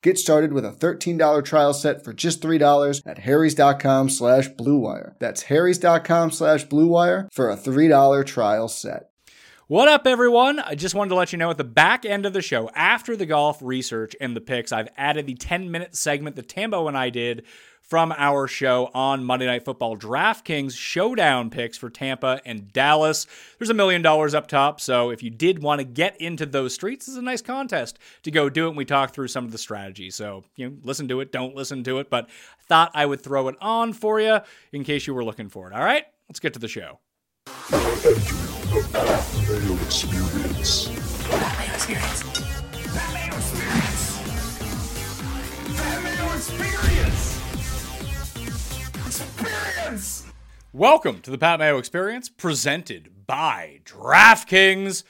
Get started with a $13 trial set for just $3 at harrys.com slash bluewire. That's harrys.com slash bluewire for a $3 trial set. What up, everyone? I just wanted to let you know at the back end of the show, after the golf research and the picks, I've added the 10 minute segment that Tambo and I did from our show on Monday Night Football DraftKings showdown picks for Tampa and Dallas. There's a million dollars up top, so if you did want to get into those streets, it's a nice contest to go do it. And we talk through some of the strategies. So, you know, listen to it, don't listen to it, but thought I would throw it on for you in case you were looking for it. All right, let's get to the show. experience. experience. Experience. Welcome to the Pat Mayo Experience, presented by DraftKings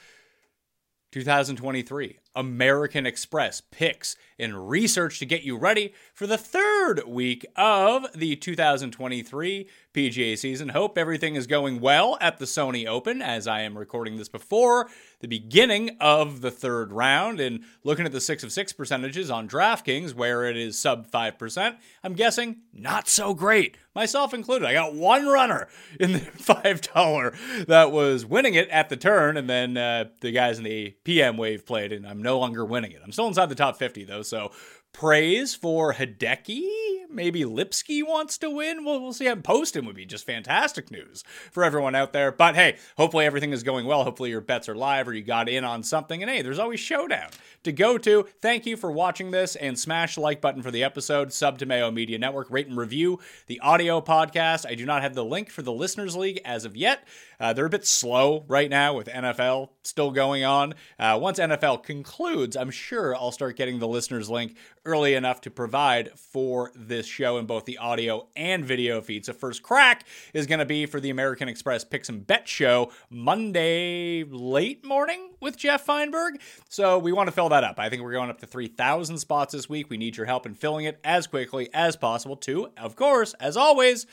2023 American Express picks and research to get you ready for the third week of the 2023 PGA season. Hope everything is going well at the Sony Open as I am recording this before the beginning of the third round and looking at the 6 of 6 percentages on DraftKings where it is sub 5%, I'm guessing not so great. Myself included. I got one runner in the $5 that was winning it at the turn and then uh, the guys in the PM wave played and I'm no longer winning it. I'm still inside the top 50 though, so praise for Hideki. Maybe Lipsky wants to win. We'll, we'll see. How posting would be just fantastic news for everyone out there. But hey, hopefully everything is going well. Hopefully your bets are live or you got in on something. And hey, there's always Showdown to go to. Thank you for watching this and smash the like button for the episode. Sub to Mayo Media Network. Rate and review the audio podcast. I do not have the link for the Listeners League as of yet. Uh, they're a bit slow right now with NFL still going on. Uh, once NFL concludes, I'm sure I'll start getting the listeners link early enough to provide for this show in both the audio and video feed. So, first crack is going to be for the American Express Picks and Bet show Monday late morning with Jeff Feinberg. So, we want to fill that up. I think we're going up to 3,000 spots this week. We need your help in filling it as quickly as possible, to, of course, as always,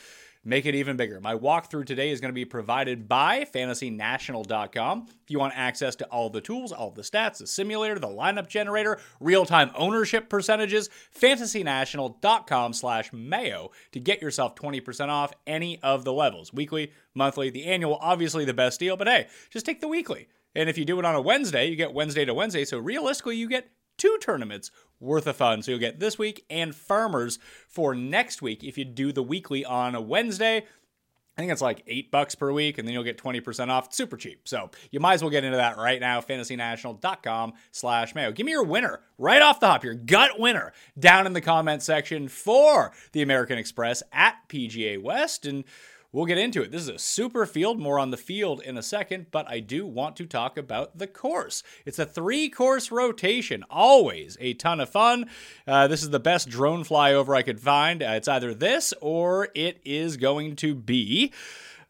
make it even bigger. My walkthrough today is going to be provided by fantasynational.com. If you want access to all the tools, all the stats, the simulator, the lineup generator, real-time ownership percentages, fantasynational.com slash mayo to get yourself 20% off any of the levels. Weekly, monthly, the annual, obviously the best deal, but hey, just take the weekly. And if you do it on a Wednesday, you get Wednesday to Wednesday. So realistically, you get two tournaments worth of fun. So you'll get this week and Farmers for next week if you do the weekly on a Wednesday. I think it's like eight bucks per week, and then you'll get 20% off. It's super cheap. So you might as well get into that right now. FantasyNational.com slash mayo. Give me your winner right off the hop, your gut winner down in the comment section for the American Express at PGA West. And We'll get into it. This is a super field, more on the field in a second, but I do want to talk about the course. It's a three course rotation, always a ton of fun. Uh, this is the best drone flyover I could find. Uh, it's either this or it is going to be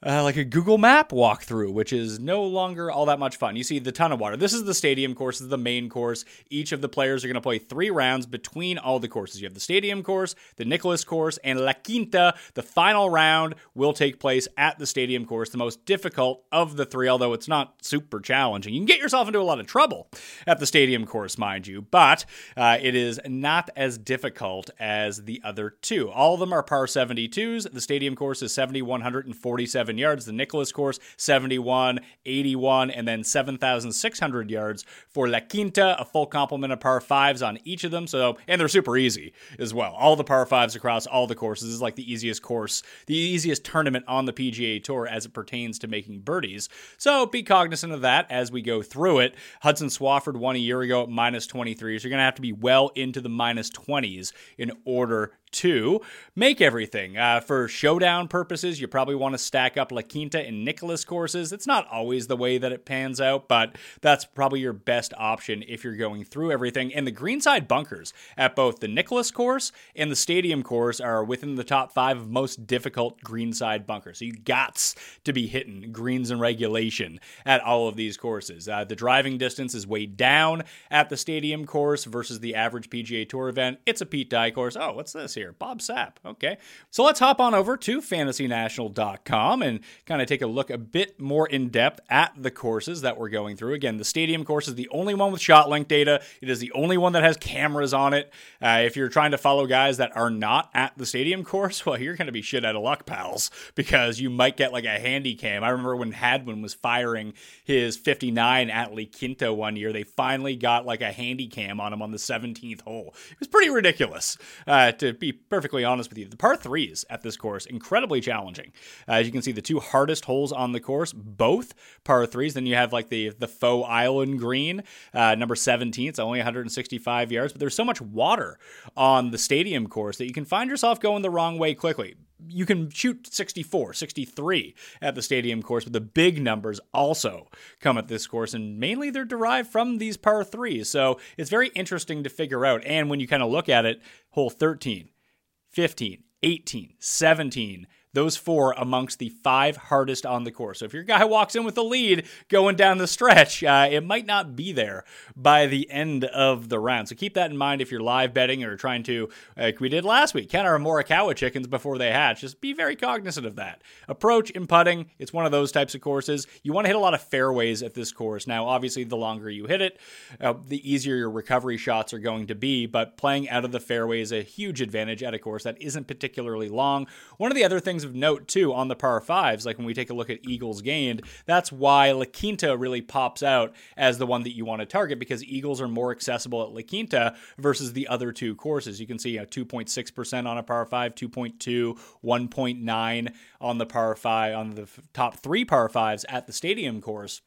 uh, like a Google Map walkthrough, which is no longer all that much fun. You see the ton of water. This is the stadium course, this is the main course. Each of the players are going to play three rounds between all the courses. You have the stadium course, the Nicklaus course, and La Quinta. The final round will take place at the stadium course, the most difficult of the three, although it's not super challenging. You can get yourself into a lot of trouble at the stadium course, mind you, but uh, it is not as difficult as the other two. All of them are par 72s. The stadium course is 7,147 yards. The Nicklaus course, 71, 81, and then 7,600 yards for La Quinta, a full complement of par fives on each of them. So, and they're super easy as well. All the par fives across all the courses is like the easiest course, the easiest tournament on the PGA Tour as it pertains to making birdies. So be cognizant of that as we go through it. Hudson Swafford won a year ago at minus 23, so you're going to have to be well into the minus 20s in order to make everything. Uh, for showdown purposes, you probably want to stack up La Quinta and Nicklaus courses. It's not always the way that it pans out, but that's probably your best option if you're going through everything. And the greenside bunkers at both the Nicklaus course and the stadium course are within the top five of most difficult greenside bunkers. So you gots to be hitting greens and regulation at all of these courses. Uh, the driving distance is way down at the stadium course versus the average PGA Tour event. It's a Pete Dye course. Oh, what's this here? Bob Sapp. Okay. So let's hop on over to fantasynational.com and kind of take a look a bit more in depth at the courses that we're going through. Again, the stadium course is the only one with shot link data. It is the only one that has cameras on it. Uh, if you're trying to follow guys that are not at the stadium course, well, you're going to be shit out of luck, pals, because you might get like a handy cam. I remember when Hadwin was firing his 59 at La Quinta one year, they finally got like a handy cam on him on the 17th hole. It was pretty ridiculous, uh, to be perfectly honest with you. The par threes at this course, incredibly challenging. As you can see, the two hardest holes on the course, both par threes. Then you have like the the faux island green, uh, number 17. It's only 165 yards, but there's so much water on the stadium course that you can find yourself going the wrong way quickly you can shoot 64, 63 at the stadium course, but the big numbers also come at this course, and mainly they're derived from these par threes. So it's very interesting to figure out. And when you kind of look at it, hole 13, 15, 18, 17, those four amongst the five hardest on the course. So if your guy walks in with a lead going down the stretch, uh, it might not be there by the end of the round. So keep that in mind if you're live betting or trying to, like we did last week, count our Morikawa chickens before they hatch. Just be very cognizant of that. Approach in putting, it's one of those types of courses. You want to hit a lot of fairways at this course. Now, obviously, the longer you hit it, uh, the easier your recovery shots are going to be, but playing out of the fairway is a huge advantage at a course that isn't particularly long. One of the other things of note too on the par fives, like when we take a look at Eagles gained, that's why La Quinta really pops out as the one that you want to target because Eagles are more accessible at La Quinta versus the other two courses. You can see a 2.6% on a par five, 2.2, 1.9 on the par five, on the top three par fives at the stadium course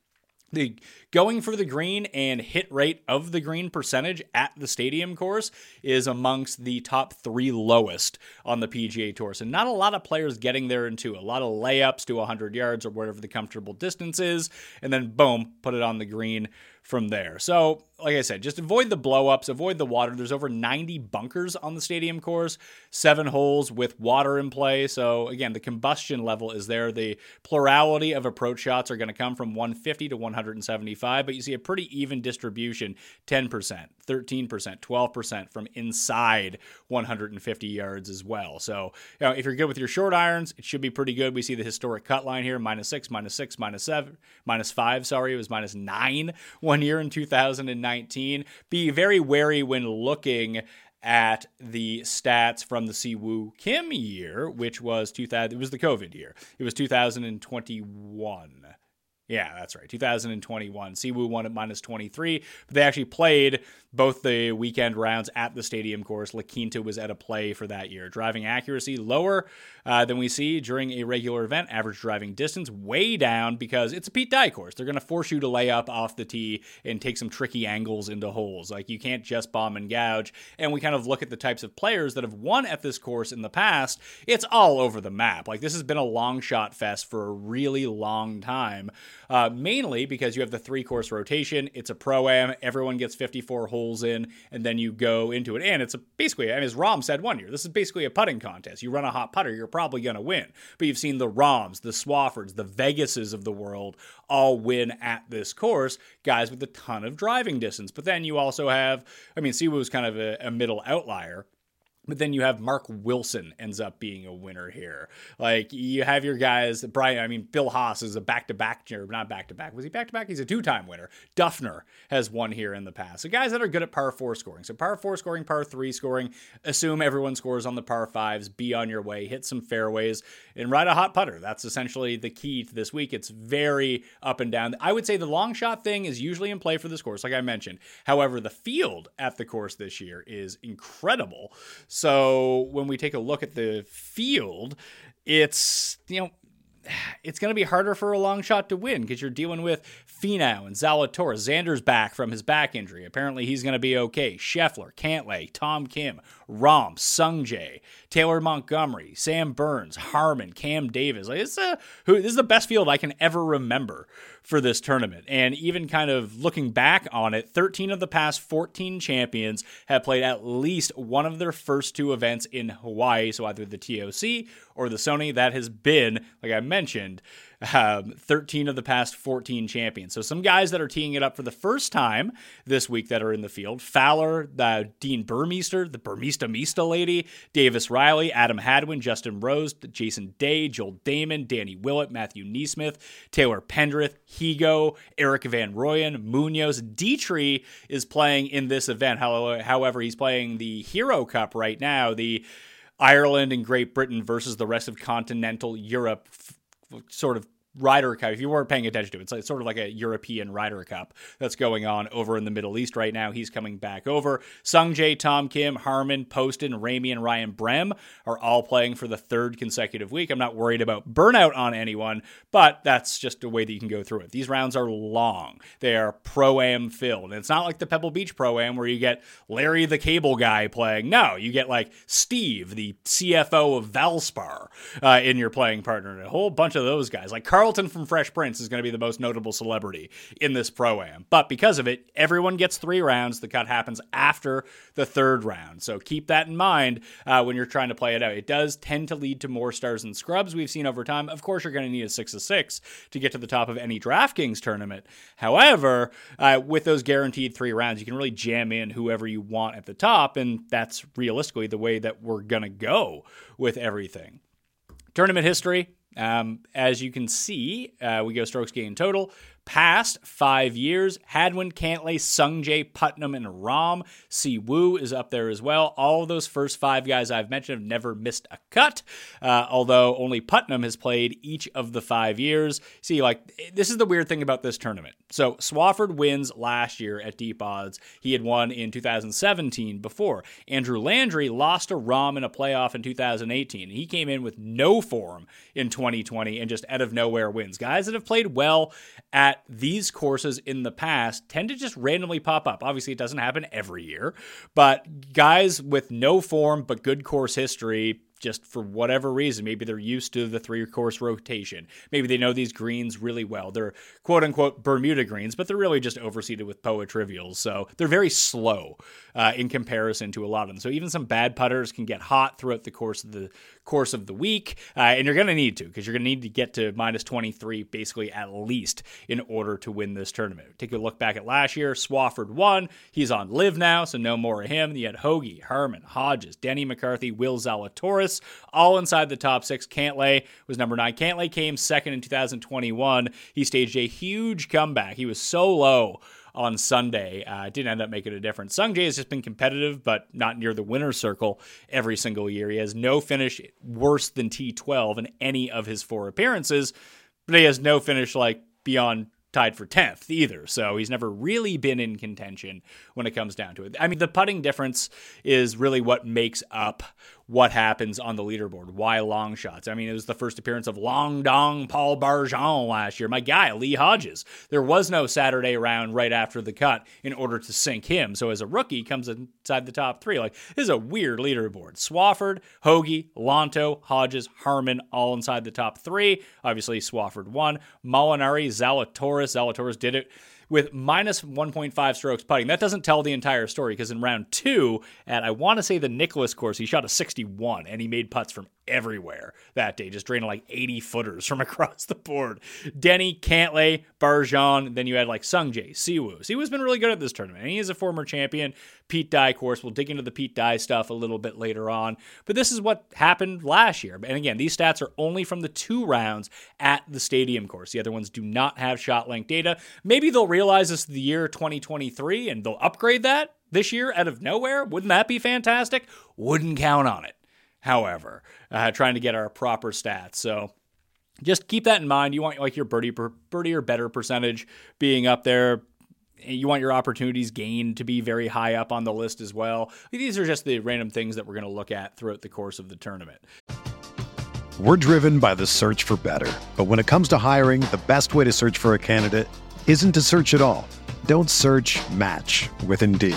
the going for the green and hit rate of the green percentage at the stadium course is amongst the top three lowest on the PGA Tour. So not a lot of players getting there into a lot of layups to 100 yards or whatever the comfortable distance is, and then boom, put it on the green from there. So, like I said, just avoid the blowups, avoid the water. There's over 90 bunkers on the stadium course, seven holes with water in play. So, again, the combustion level is there. The plurality of approach shots are going to come from 150 to 175, but you see a pretty even distribution 10%, 13%, 12% from inside 150 yards as well. So, you know, if you're good with your short irons, it should be pretty good. We see the historic cut line here minus six, minus six, minus seven, minus five. Sorry, it was minus nine one year in 2019. Be very wary when looking at the stats from the Siwoo Kim year, which was 2000. It was the COVID year. It was 2021. Yeah, that's right. 2021. Siwoo won at minus 23, but they actually played both the weekend rounds at the stadium course, La Quinta was at a play for that year. Driving accuracy lower uh, than we see during a regular event. Average driving distance way down because it's a Pete Dye course. They're going to force you to lay up off the tee and take some tricky angles into holes. Like you can't just bomb and gouge. And we kind of look at the types of players that have won at this course in the past. It's all over the map. Like this has been a long shot fest for a really long time. Uh, mainly because you have the three course rotation. It's a pro am. Everyone gets 54 holes in, and then you go into it. And it's a, basically, I mean, as Rahm said one year, this is basically a putting contest. You run a hot putter, you're probably going to win. But you've seen the Rahms, the Swaffords, the Vegases of the world all win at this course, guys with a ton of driving distance. But then you also have, I mean, Siwoo's kind of a, a middle outlier. But then you have Mark Wilson ends up being a winner here. Like you have your guys, Brian. I mean, Bill Haas is a back-to-back, not back-to-back. Was he back-to-back? He's a two-time winner. Dufner has won here in the past. So guys that are good at par four scoring. So par four scoring, par three scoring. Assume everyone scores on the par fives. Be on your way. Hit some fairways and ride a hot putter. That's essentially the key to this week. It's very up and down. I would say the long shot thing is usually in play for this course, like I mentioned. However, the field at the course this year is incredible. When we take a look at the field, it's, you know, it's going to be harder for a long shot to win because you're dealing with Finau and Zalatoris. Xander's back from his back injury. Apparently, he's going to be okay. Scheffler, Cantlay, Tom Kim, Rahm, Sungjae, Taylor Montgomery, Sam Burns, Harman, Cam Davis. Like it's a who this is the best field I can ever remember for this tournament. And even kind of looking back on it, 13 of the past 14 champions have played at least one of their first two events in Hawaii, so either the TOC or the Sony. That has been, like I mentioned, um, 13 of the past 14 champions. So some guys that are teeing it up for the first time this week that are in the field: Fowler, uh, Dean Burmester, the Burmista Mista lady, Davis Riley, Adam Hadwin, Justin Rose, Jason Day, Joel Dahmen, Danny Willett, Matthew NeSmith, Taylor Pendrith, Higo, Erik van Rooyen, Munoz. Detry is playing in this event. However, he's playing the Hero Cup right now. The Ireland and Great Britain versus the rest of continental Europe sort of Ryder Cup. If you weren't paying attention to it, it's, like, sort of like a European Ryder Cup that's going on over in the Middle East right now. He's coming back over. Sung Jae, Tom Kim, Harman, Poston, Ramy, and Ryan Brehm are all playing for the third consecutive week. I'm not worried about burnout on anyone, but that's just a way that you can go through it. These rounds are long. They are pro am filled. And it's not like the Pebble Beach pro am where you get Larry the cable guy playing. No, you get like Steve, the CFO of Valspar, uh, in your playing partner, and a whole bunch of those guys. Like Carl Carlton from Fresh Prince is going to be the most notable celebrity in this pro am. But because of it, everyone gets three rounds. The cut happens after the third round. So keep that in mind uh, when you're trying to play it out. It does tend to lead to more stars and scrubs we've seen over time. Of course, you're going to need a six of six to get to the top of any DraftKings tournament. However, uh, with those guaranteed three rounds, you can really jam in whoever you want at the top. And that's realistically the way that we're going to go with everything. Tournament history, um, as you can see, uh, we go strokes gained total past five years. Hadwin, Cantlay, Sungjae, Putnam, and Rahm. Si Woo is up there as well. All of those first five guys I've mentioned have never missed a cut, uh, although only Putnam has played each of the five years. See, like, this is the weird thing about this tournament. So, Swafford wins last year at deep odds. He had won in 2017 before. Andrew Landry lost to Rahm in a playoff in 2018. He came in with no form in 2020 and just out of nowhere wins. Guys that have played well at these courses in the past tend to just randomly pop up. Obviously, it doesn't happen every year, but guys with no form but good course history just for whatever reason. Maybe they're used to the three course rotation. Maybe they know these greens really well. They're quote unquote Bermuda greens, but they're really just overseeded with Poa trivialis. So they're very slow uh, in comparison to a lot of them. So even some bad putters can get hot throughout the course of the course of the week, uh, and you're going to need to because you're going to need to get to minus 23 basically at least in order to win this tournament. Take a look back at last year. Swafford won. He's on live now, so no more of him. You had Hoge, Harman, Hodges, Denny McCarthy, Will Zalatoris, all inside the top six. Cantlay was number nine. Cantlay came second in 2021. He staged a huge comeback. He was so low on Sunday. Uh, didn't end up making a difference. Sungjae has just been competitive, but not near the winner's circle every single year. He has no finish worse than T12 in any of his four appearances, but he has no finish like beyond tied for 10th either. So he's never really been in contention when it comes down to it. I mean, the putting difference is really what makes up what happens on the leaderboard. Why long shots? I mean, it was the first appearance of Long Dong Paul Barjon last year. My guy, Lee Hodges. There was no Saturday round right after the cut in order to sink him. So as a rookie, comes inside the top three. Like, this is a weird leaderboard. Swafford, Hoge, Lanto, Hodges, Harman, all inside the top three. Obviously, Swafford won. Molinari, Zalatoris. Zalatoris did it with minus 1.5 strokes putting. That doesn't tell the entire story because in round two, at I want to say the Nicklaus course, he shot a 61 and he made putts from everywhere that day, just draining like 80 footers from across the board. Denny, Cantlay, Barjon, then you had like Sungjae, Siwoo. Siwoo's been really good at this tournament. And he is a former champion. Pete Dye course. We'll dig into the Pete Dye stuff a little bit later on. But this is what happened last year. And again, these stats are only from the two rounds at the stadium course. The other ones do not have shot link data. Maybe they'll realize this is the year 2023 and they'll upgrade that this year out of nowhere. Wouldn't that be fantastic? Wouldn't count on it however, uh, trying to get our proper stats. So just keep that in mind. You want like your birdie per, birdie or better percentage being up there. You want your opportunities gained to be very high up on the list as well. These are just the random things that we're going to look at throughout the course of the tournament. We're driven by the search for better. But when it comes to hiring, the best way to search for a candidate isn't to search at all. Don't search match with Indeed.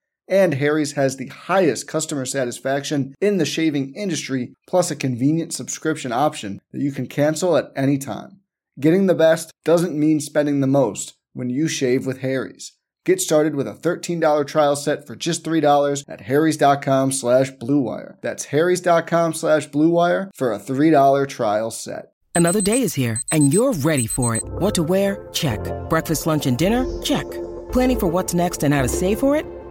And Harry's has the highest customer satisfaction in the shaving industry, plus a convenient subscription option that you can cancel at any time. Getting the best doesn't mean spending the most when you shave with Harry's. Get started with a $13 trial set for just $3 at harrys.com slash bluewire. That's harrys.com slash bluewire for a $3 trial set. Another day is here, and you're ready for it. What to wear? Check. Breakfast, lunch, and dinner? Check. Planning for what's next and how to save for it?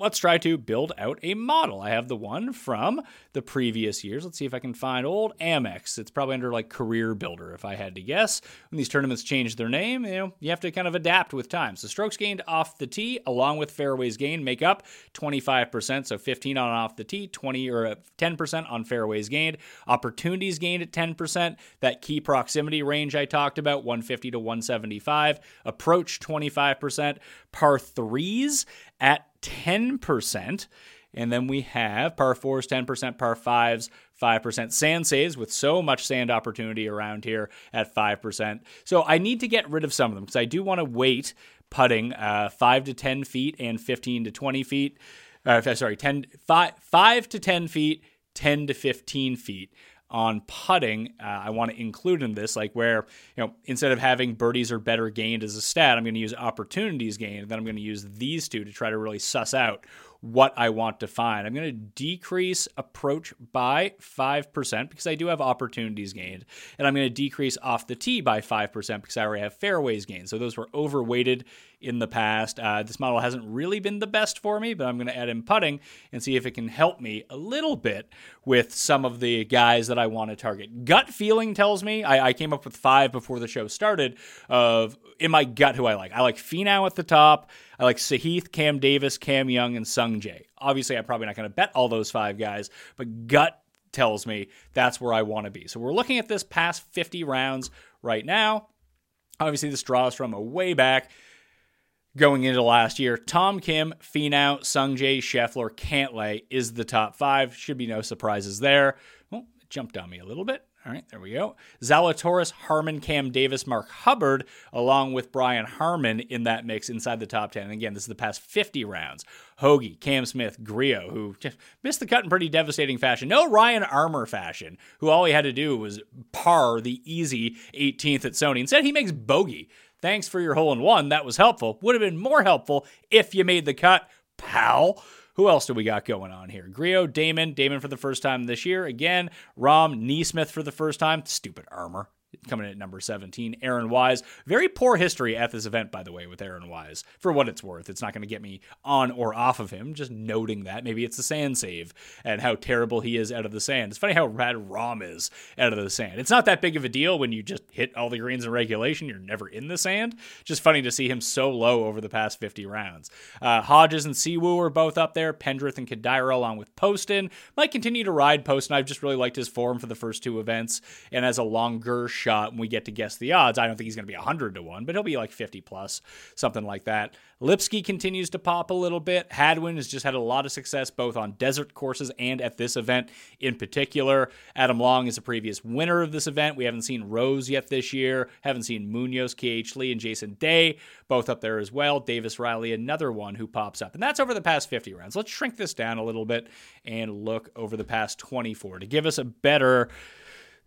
let's try to build out a model. I have the one from the previous years. Let's see if I can find old Amex. It's probably under like Career Builder, if I had to guess. When these tournaments change their name, you know, you have to kind of adapt with time. So strokes gained off the tee, along with fairways gained, make up 25%. So 15 on off the tee, 20 or uh, 10% on fairways gained. Opportunities gained at 10%. That key proximity range I talked about, 150 to 175. Approach 25%. Par threes at 10%. And then we have par fours, 10%, par fives, 5%. Sand saves with so much sand opportunity around here at 5%. So I need to get rid of some of them because I do want to wait putting uh, 5 to 10 feet and 15 to 20 feet. Uh, sorry, 10, 5, 5 to 10 feet, 10 to 15 feet on putting, uh, I want to include in this, like where, you know, instead of having birdies or better gained as a stat, I'm going to use opportunities gained. And then I'm going to use these two to try to really suss out what I want to find. I'm going to decrease approach by 5% because I do have opportunities gained. And I'm going to decrease off the tee by 5% because I already have fairways gained. So those were overweighted in the past. Uh, this model hasn't really been the best for me, but I'm going to add in putting and see if it can help me a little bit with some of the guys that I want to target. Gut feeling tells me I, I came up with five before the show started of in my gut who I like. I like Finau at the top. I like Sahith, Cam Davis, Cam Young, and Sung Jae. Obviously, I'm probably not going to bet all those five guys, but gut tells me that's where I want to be. So we're looking at this past 50 rounds right now. Obviously, this draws from a way back going into last year. Tom Kim, Finau, Sungjae, Scheffler, Cantlay is the top five. Should be no surprises there. Well, it jumped on me a little bit. All right, there we go. Zalatoris, Harman, Cam Davis, Mark Hubbard, along with Brian Harman in that mix inside the top 10. And again, this is the past 50 rounds. Hoge, Cam Smith, Grillo, who missed the cut in pretty devastating fashion. No Ryan Armour fashion, who all he had to do was par the easy 18th at Sony. Instead, he makes bogey. Thanks for your hole in one. That was helpful. Would have been more helpful if you made the cut, pal. Who else do we got going on here? Grillo, Dahmen, Dahmen for the first time this year. Again, Rahm, NeSmith for the first time. Stupid Armour coming in at number 17. Aaron Wise. Very poor history at this event, by the way, with Aaron Wise. For what it's worth, it's not going to get me on or off of him. Just noting that. Maybe it's the sand save and how terrible he is out of the sand. It's funny how rad Rahm is out of the sand. It's not that big of a deal when you just hit all the greens in regulation. You're never in the sand. Just funny to see him so low over the past 50 rounds. Uh, Hodges and Siwoo are both up there. Pendrith and Kodaira along with Poston. Might continue to ride Poston. I've just really liked his form for the first two events. And as a longer shot when we get to guess the odds. I don't think he's going to be 100 to 1, but he'll be like 50 plus, something like that. Lipsky continues to pop a little bit. Hadwin has just had a lot of success both on desert courses and at this event in particular. Adam Long is a previous winner of this event. We haven't seen Rose yet this year. Haven't seen Munoz, KH Lee, and Jason Day both up there as well. Davis Riley, another one who pops up. And that's over the past 50 rounds. Let's shrink this down a little bit and look over the past 24 to give us a better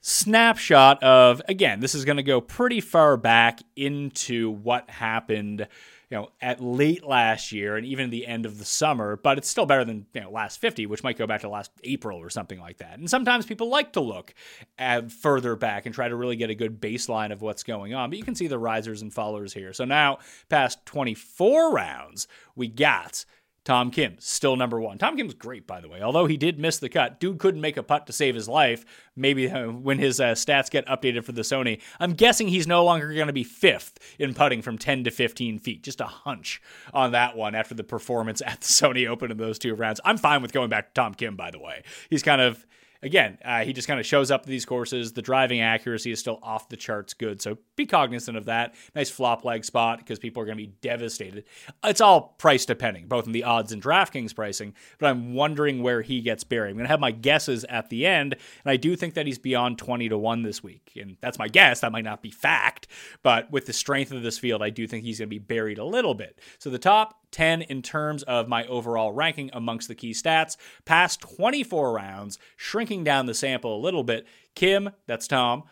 snapshot of again this is going to go pretty far back into what happened you know at late last year and even the end of the summer but it's still better than you know last 50 which might go back to last april or something like that. And sometimes people like to look at further back and try to really get a good baseline of what's going on but you can see the risers and fallers here. So now past 24 rounds we got Tom Kim, still number one. Tom Kim's great, by the way. Although he did miss the cut, dude couldn't make a putt to save his life. Maybe uh, when his uh, stats get updated for the Sony, I'm guessing he's no longer going to be fifth in putting from 10 to 15 feet. Just a hunch on that one after the performance at the Sony Open in those two rounds. I'm fine with going back to Tom Kim, by the way. He's kind of again, uh, he just kind of shows up at these courses. The driving accuracy is still off the charts good. So be cognizant of that. Nice flop leg spot because people are going to be devastated. It's all price depending, both in the odds and DraftKings pricing, but I'm wondering where he gets buried. I'm going to have my guesses at the end, and I do think that he's beyond 20 to 1 this week. And that's my guess. That might not be fact, but with the strength of this field, I do think he's going to be buried a little bit. So the top 10 in terms of my overall ranking amongst the key stats. Past 24 rounds, shrinking down the sample a little bit. Kim, that's Tom.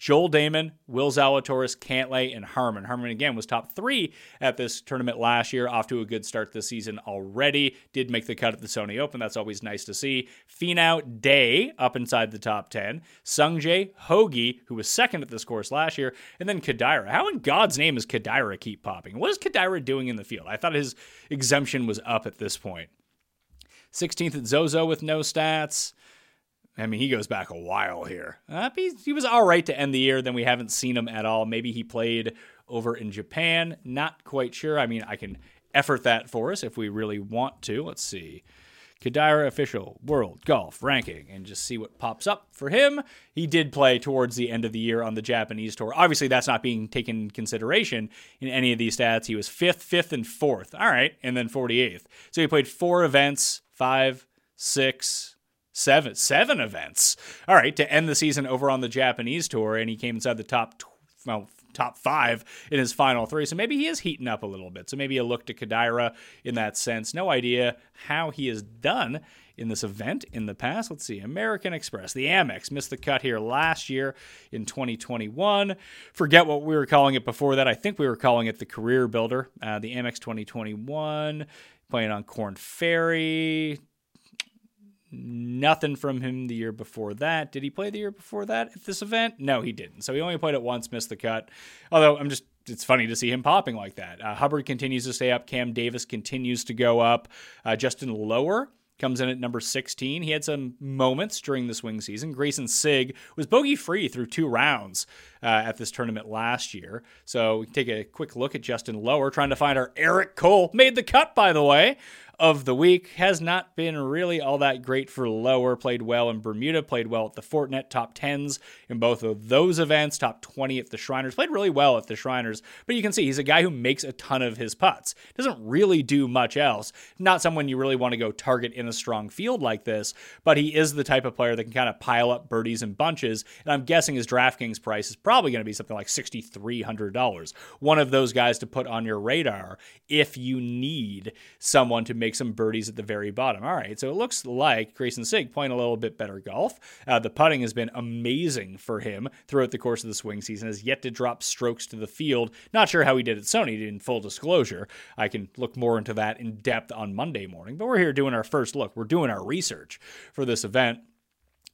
Joel Dahmen, Will Zalatoris, Cantlay, and Harman. Harman, again, was top three at this tournament last year, off to a good start this season already. Did make the cut at the Sony Open. That's always nice to see. Finau Day up inside the top 10. Sungjae Hoge, who was second at this course last year. And then Kodaira. How in God's name is Kodaira keep popping? What is Kodaira doing in the field? I thought his exemption was up at this point. 16th at Zozo with no stats. I mean, he goes back a while here. Uh, he, he was all right to end the year. Then we haven't seen him at all. Maybe he played over in Japan. Not quite sure. I mean, I can effort that for us if we really want to. Let's see. Kodaira official world golf ranking and just see what pops up for him. He did play towards the end of the year on the Japanese tour. Obviously, that's not being taken consideration in any of these stats. He was fifth, fifth, and fourth. All right, and then 48th. So he played four events five, six, seven, seven events. All right, to end the season over on the Japanese tour, and he came inside the top, well, top five in his final three. So maybe he is heating up a little bit. So maybe a look to Kodaira in that sense. No idea how he has done in this event in the past. Let's see. American Express, the Amex, missed the cut here last year in 2021. Forget what we were calling it before that. I think we were calling it the Career Builder. Uh, the Amex 2021, playing on Korn Ferry. Nothing from him the year before that. Did he play the year before that at this event? No, he didn't. So he only played it once, missed the cut. Although I'm just, it's funny to see him popping like that. Uh, Hubbard continues to stay up. Cam Davis continues to go up. Uh, Justin Lower comes in at number 16. He had some moments during the swing season. Greyson Sigg was bogey free through two rounds uh, at this tournament last year. So we can take a quick look at Justin Lower, trying to find our Eric Cole. Made the cut, by the way of the week has not been really all that great for lower. Played well in Bermuda, played well at the Fortinet, top 10s in both of those events, top 20 at the Shriners. Played really well at the Shriners, but you can see he's a guy who makes a ton of his putts. Doesn't really do much else. Not someone you really want to go target in a strong field like this, but he is the type of player that can kind of pile up birdies in bunches. And I'm guessing his DraftKings price is probably going to be something like $6,300. One of those guys to put on your radar if you need someone to make make some birdies at the very bottom. All right, so it looks like Greyson Sigg playing a little bit better golf. Uh, the putting has been amazing for him throughout the course of the swing season. Has yet to drop strokes to the field. Not sure how he did at Sony. In full disclosure, I can look more into that in depth on Monday morning. But we're here doing our first look. We're doing our research for this event,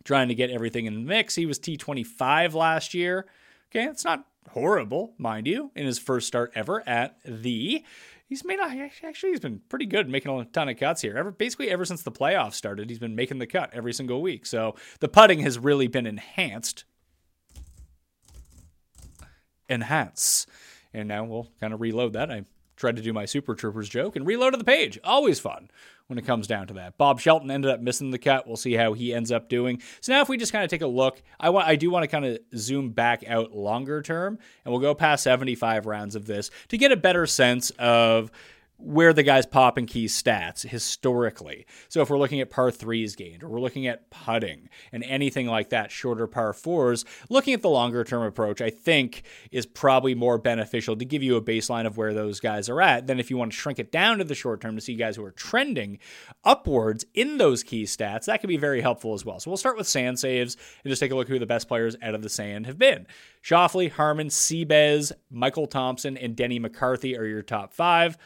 trying to get everything in the mix. He was T25 last year. Okay, it's not horrible, mind you, in his first start ever at the he's made a, actually he's been pretty good making a ton of cuts here. Ever basically ever since the playoffs started, he's been making the cut every single week. So the putting has really been enhanced. Enhance. And now we'll kind of reload that. I tried to do my Super Troopers joke and reloaded the page. Always fun when it comes down to that. Bob Shelton ended up missing the cut. We'll see how he ends up doing. So now if we just kind of take a look, I want I do want to kind of zoom back out longer term and we'll go past 75 rounds of this to get a better sense of where the guys pop in key stats historically. So if we're looking at par threes gained, or we're looking at putting and anything like that, shorter par fours, looking at the longer term approach, I think is probably more beneficial to give you a baseline of where those guys are at than if you want to shrink it down to the short term to see guys who are trending upwards in those key stats. That can be very helpful as well. So we'll start with sand saves and just take a look who the best players out of the sand have been. Schauffele, Harman, Seabez, Michael Thompson, and Denny McCarthy are your top five.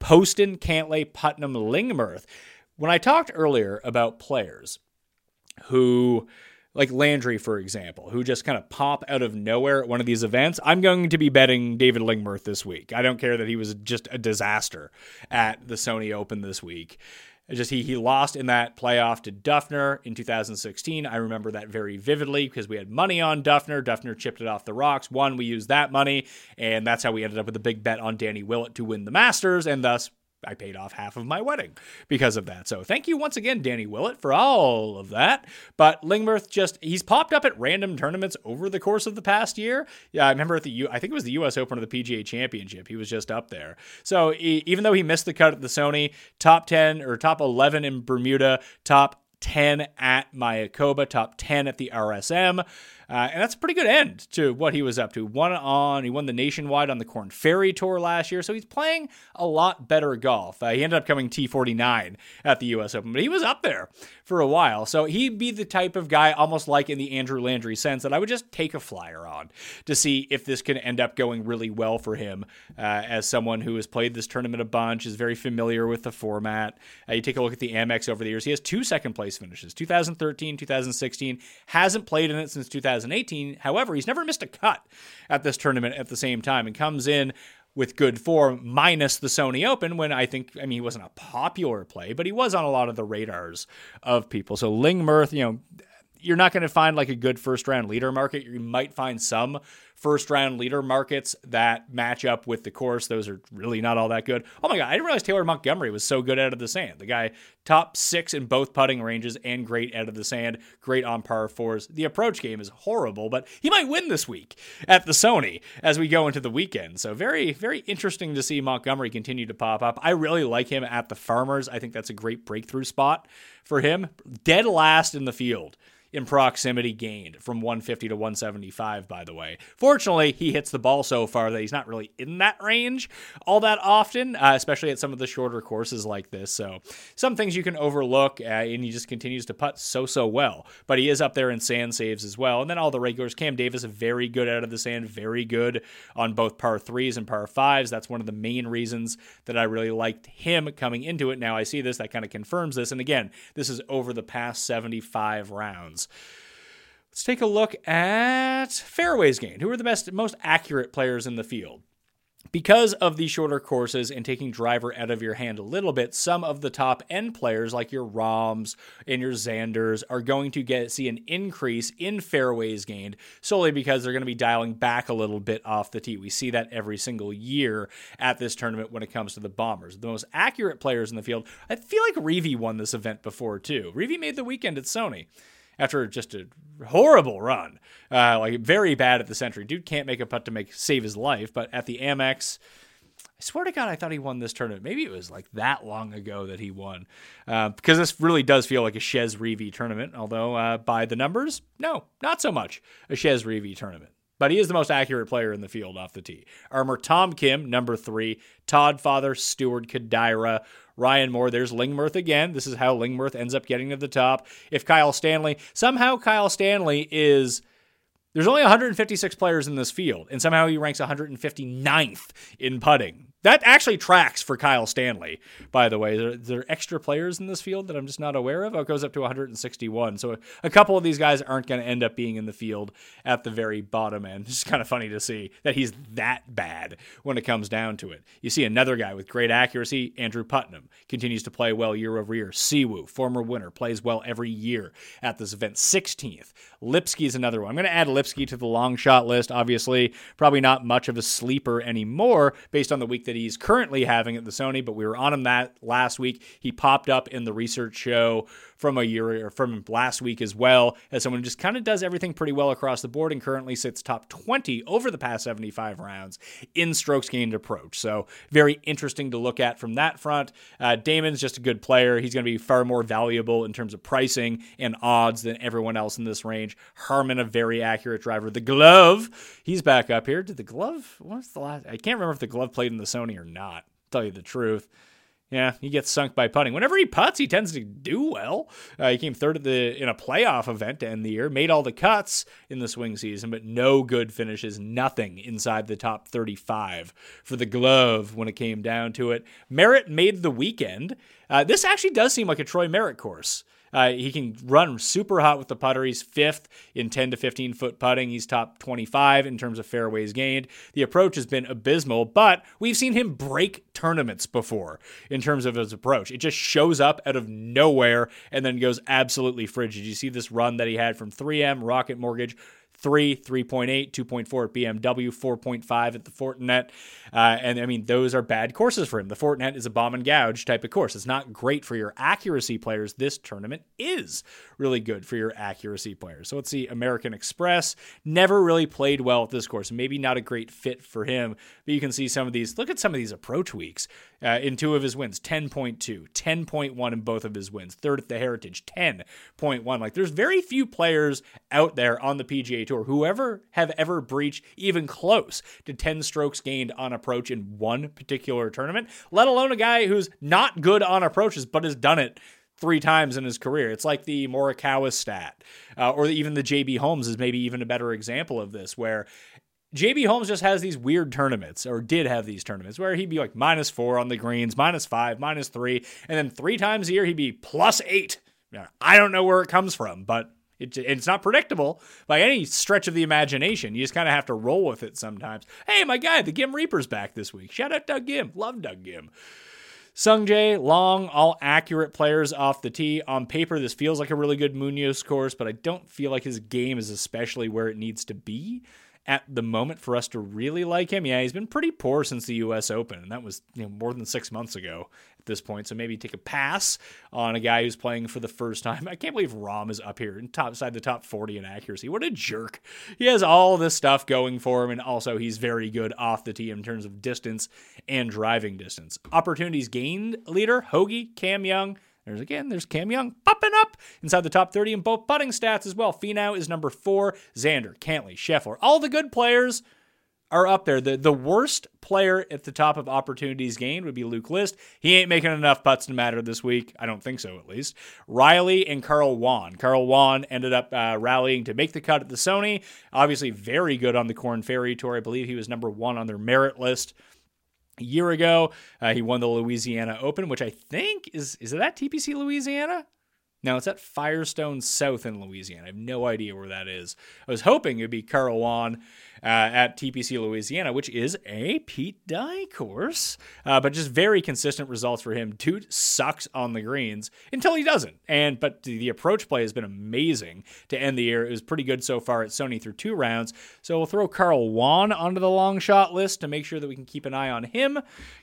Poston, Cantlay, Putnam, Lingmerth. When I talked earlier about players who, like Landry, for example, who just kind of pop out of nowhere at one of these events, I'm going to be betting David Lingmerth this week. I don't care that he was just a disaster at the Sony Open this week. It's just he he lost in that playoff to Dufner in 2016. I remember that very vividly because we had money on Dufner. Dufner chipped it off the rocks. One, we used that money, and that's how we ended up with a big bet on Danny Willett to win the Masters, and thus I paid off half of my wedding because of that. So thank you once again, Danny Willett, for all of that. But Lingmerth just he's popped up at random tournaments over the course of the past year. Yeah, I remember at the U I think it was the US Open or the PGA Championship. He was just up there. So he, even though he missed the cut at the Sony, top 10 or top 11 in Bermuda, top 10 at Mayakoba, top 10 at the RSM. Uh, and that's a pretty good end to what he was up to. One on, he won the nationwide on the Korn Ferry Tour last year, so he's playing a lot better golf. Uh, he ended up coming T49 at the U.S. Open, but he was up there for a while. So he'd be the type of guy, almost like in the Andrew Landry sense, that I would just take a flyer on to see if this can end up going really well for him uh, as someone who has played this tournament a bunch, is very familiar with the format. Uh, you take a look at the Amex over the years, he has two second place finishes 2013, 2016, hasn't played in it since 2000. 2018. However, he's never missed a cut at this tournament at the same time and comes in with good form minus the Sony Open when I think I mean he wasn't a popular play, but he was on a lot of the radars of people. So Ling Lingmerth, you know, you're not going to find like a good first round leader market. You might find some first round leader markets that match up with the course. Those are really not all that good. Oh my God, I didn't realize Taylor Montgomery was so good out of the sand. The guy, top six in both putting ranges and great out of the sand, great on par fours. The approach game is horrible, but he might win this week at the Sony as we go into the weekend. So very, very interesting to see Montgomery continue to pop up. I really like him at the Farmers. I think that's a great breakthrough spot for him. Dead last in the field in proximity gained from 150 to 175, by the way. Fortunately, he hits the ball so far that he's not really in that range all that often, uh, especially at some of the shorter courses like this. So, some things you can overlook, uh, and he just continues to putt so, so well. But he is up there in sand saves as well. And then all the regulars, Cam Davis, very good out of the sand, very good on both par threes and par fives. That's one of the main reasons that I really liked him coming into it. Now I see this, that kind of confirms this. And again, this is over the past 75 rounds. Let's take a look at fairways gained. Who are the best, most accurate players in the field? Because of the shorter courses and taking driver out of your hand a little bit, some of the top end players like your Rahms and your Xanders are going to get see an increase in fairways gained solely because they're going to be dialing back a little bit off the tee. We see that every single year at this tournament when it comes to the Bombers. The most accurate players in the field, I feel like Reavie won this event before too. Reavie made the weekend at Sony after just a horrible run, uh, like very bad at the Sentry. Dude can't make a putt to make save his life, but at the Amex. I swear to God, I thought he won this tournament. Maybe it was like that long ago that he won, uh, because this really does feel like a Chez Reavie tournament. Although uh, by the numbers, no, not so much a Chez Reavie tournament but he is the most accurate player in the field off the tee. Armour Tom Kim, number three. Todd Father, Stewart Kodaira, Ryan Moore. There's Lingmerth again. This is how Lingmerth ends up getting to the top. If Kyle Stanley, somehow Kyle Stanley is. There's only 156 players in this field, and somehow he ranks 159th in putting. That actually tracks for Kyle Stanley, by the way. There, there, are extra players in this field that I'm just not aware of. Oh, it goes up to 161. So a, couple of these guys aren't going to end up being in the field at the very bottom end. It's kind of funny to see that he's that bad when it comes down to it. You see another guy with great accuracy, Andrew Putnam, continues to play well year over year. Siwoo, former winner, plays well every year at this event. 16th. Lipsky is another one. I'm going to add Lipsky to the long shot list. Obviously, probably not much of a sleeper anymore based on the week that he's currently having at the Sony, but we were on him that last week. He popped up in the research show from a year or from last week as well as someone who just kind of does everything pretty well across the board and currently sits top 20 over the past 75 rounds in strokes gained approach. So very interesting to look at from that front. Uh, Dahmen's just a good player. He's going to be far more valuable in terms of pricing and odds than everyone else in this range. Harman, a very accurate driver. The glove, he's back up here. Did the glove? What's the last? I can't remember if the glove played in the Sony or not. Tell you the truth. Yeah, he gets sunk by putting. Whenever he puts, he tends to do well. Uh, he came third at the in a playoff event to end the year, made all the cuts in the swing season, but no good finishes, nothing inside the top 35 for the glove when it came down to it. Merritt made the weekend. Uh, this actually does seem like a Troy Merritt course. Uh, he can run super hot with the putter. He's fifth in 10 to 15 foot putting. He's top 25 in terms of fairways gained. The approach has been abysmal, but we've seen him break tournaments before in terms of his approach. It just shows up out of nowhere and then goes absolutely frigid. You see this run that he had from 3M, Rocket Mortgage, 3, 3.8, 2.4 at BMW, 4.5 at the Fortinet. Uh, and I mean, those are bad courses for him. The Fortinet is a bomb and gouge type of course. It's not great for your accuracy players. This tournament is really good for your accuracy players. So let's see, American Express never really played well at this course. Maybe not a great fit for him, but you can see some of these. Look at some of these approach weeks uh, in two of his wins 10.2, 10.1 in both of his wins, third at the Heritage, 10.1. Like there's very few players out there on the PGA Tour whoever have ever breached even close to 10 strokes gained on approach in one particular tournament, let alone a guy who's not good on approaches but has done it three times in his career. It's like the Morikawa stat, uh, or even the JB Holmes is maybe even a better example of this, where JB Holmes just has these weird tournaments, or did have these tournaments, where he'd be like minus four on the greens, minus five, minus three, and then three times a year he'd be plus eight. I don't know where it comes from, but it, it's not predictable by any stretch of the imagination. You just kind of have to roll with it sometimes. Hey, my guy, the Ghim Reaper's back this week. Shout out Doug Ghim. Love Doug Ghim. Sungjae, Long, all accurate players off the tee. On paper, this feels like a really good Munoz course, but I don't feel like his game is especially where it needs to be at the moment for us to really like him. Yeah, he's been pretty poor since the U.S. Open, and that was you know more than six months ago at this point. So maybe take a pass on a guy who's playing for the first time. I can't believe Rahm is up here in top side the top 40 in accuracy. What a jerk! He has all this stuff going for him, and also he's very good off the tee in terms of distance and driving distance. Opportunities gained leader Hoge, Cam Young. There's again, there's Cam Young popping up inside the top 30 in both putting stats as well. Finau is number four. Xander, Cantlay, Scheffler, all the good players are up there. The the worst player at the top of opportunities gained would be Luke List. He ain't making enough putts to matter this week. I don't think so, at least. Riley and Carl Yuan. Carl Yuan ended up uh, rallying to make the cut at the Sony. Obviously, very good on the Korn Ferry Tour. I believe he was number one on their merit list a year ago. Uh, he won the Louisiana Open, which I think is is that TPC Louisiana? No, it's at Firestone South in Louisiana. I have no idea where that is. I was hoping it would be Carl uh, at TPC Louisiana, which is a Pete Dye course, uh, but just very consistent results for him. Dude sucks on the greens until he doesn't. And but the approach play has been amazing to end the year. It was pretty good so far at Sony through two rounds. So we'll throw Carl Yuan onto the long shot list to make sure that we can keep an eye on him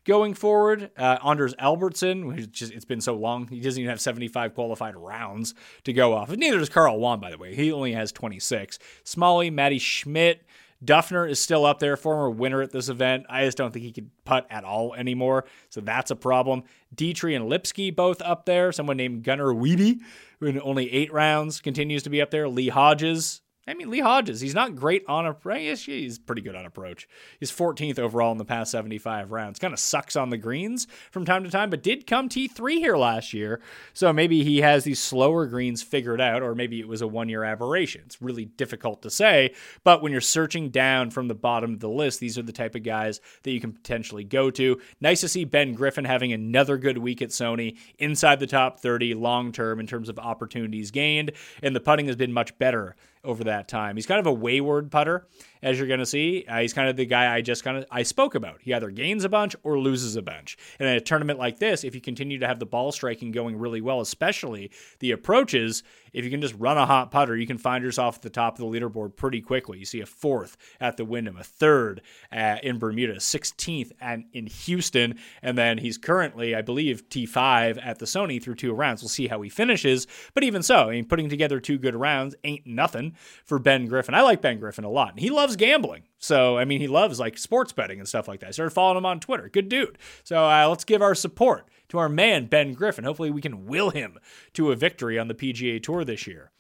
going forward. Uh, Anders Albertson, which just it's been so long, he doesn't even have 75 qualified rounds to go off. Neither does Carl Yuan, by the way. He only has 26. Smalley, Matty Schmid. Duffner is still up there, former winner at this event. I just don't think he could putt at all anymore, so that's a problem. Dietrich and Lipsky both up there. Someone named Gunnar Wiebe, who in only eight rounds continues to be up there. Lee Hodges, I mean, Lee Hodges, he's not great on approach. He's pretty good on approach. He's 14th overall in the past 75 rounds. Kind of sucks on the greens from time to time, but did come T3 here last year. So maybe he has these slower greens figured out, or maybe it was a one year aberration. It's really difficult to say. But when you're searching down from the bottom of the list, these are the type of guys that you can potentially go to. Nice to see Ben Griffin having another good week at Sony, inside the top 30 long term in terms of opportunities gained. And the putting has been much better over that time. He's kind of a wayward putter, as you're going to see. Uh, he's kind of the guy I just kind of I spoke about. He either gains a bunch or loses a bunch. And in a tournament like this, if you continue to have the ball striking going really well, especially the approaches, if you can just run a hot putter, you can find yourself at the top of the leaderboard pretty quickly. You see a fourth at the Wyndham, a third uh, in Bermuda, 16th and in Houston, and then he's currently, I believe, T5 at the Sony through two rounds. We'll see how he finishes, but even so, I mean, putting together two good rounds ain't nothing for Ben Griffin. I like Ben Griffin a lot, and he loves gambling. So, I mean, he loves like sports betting and stuff like that. I started following him on Twitter. Good dude. So, uh, let's give our support to our man, Ben Griffin. Hopefully, we can will him to a victory on the PGA Tour this year.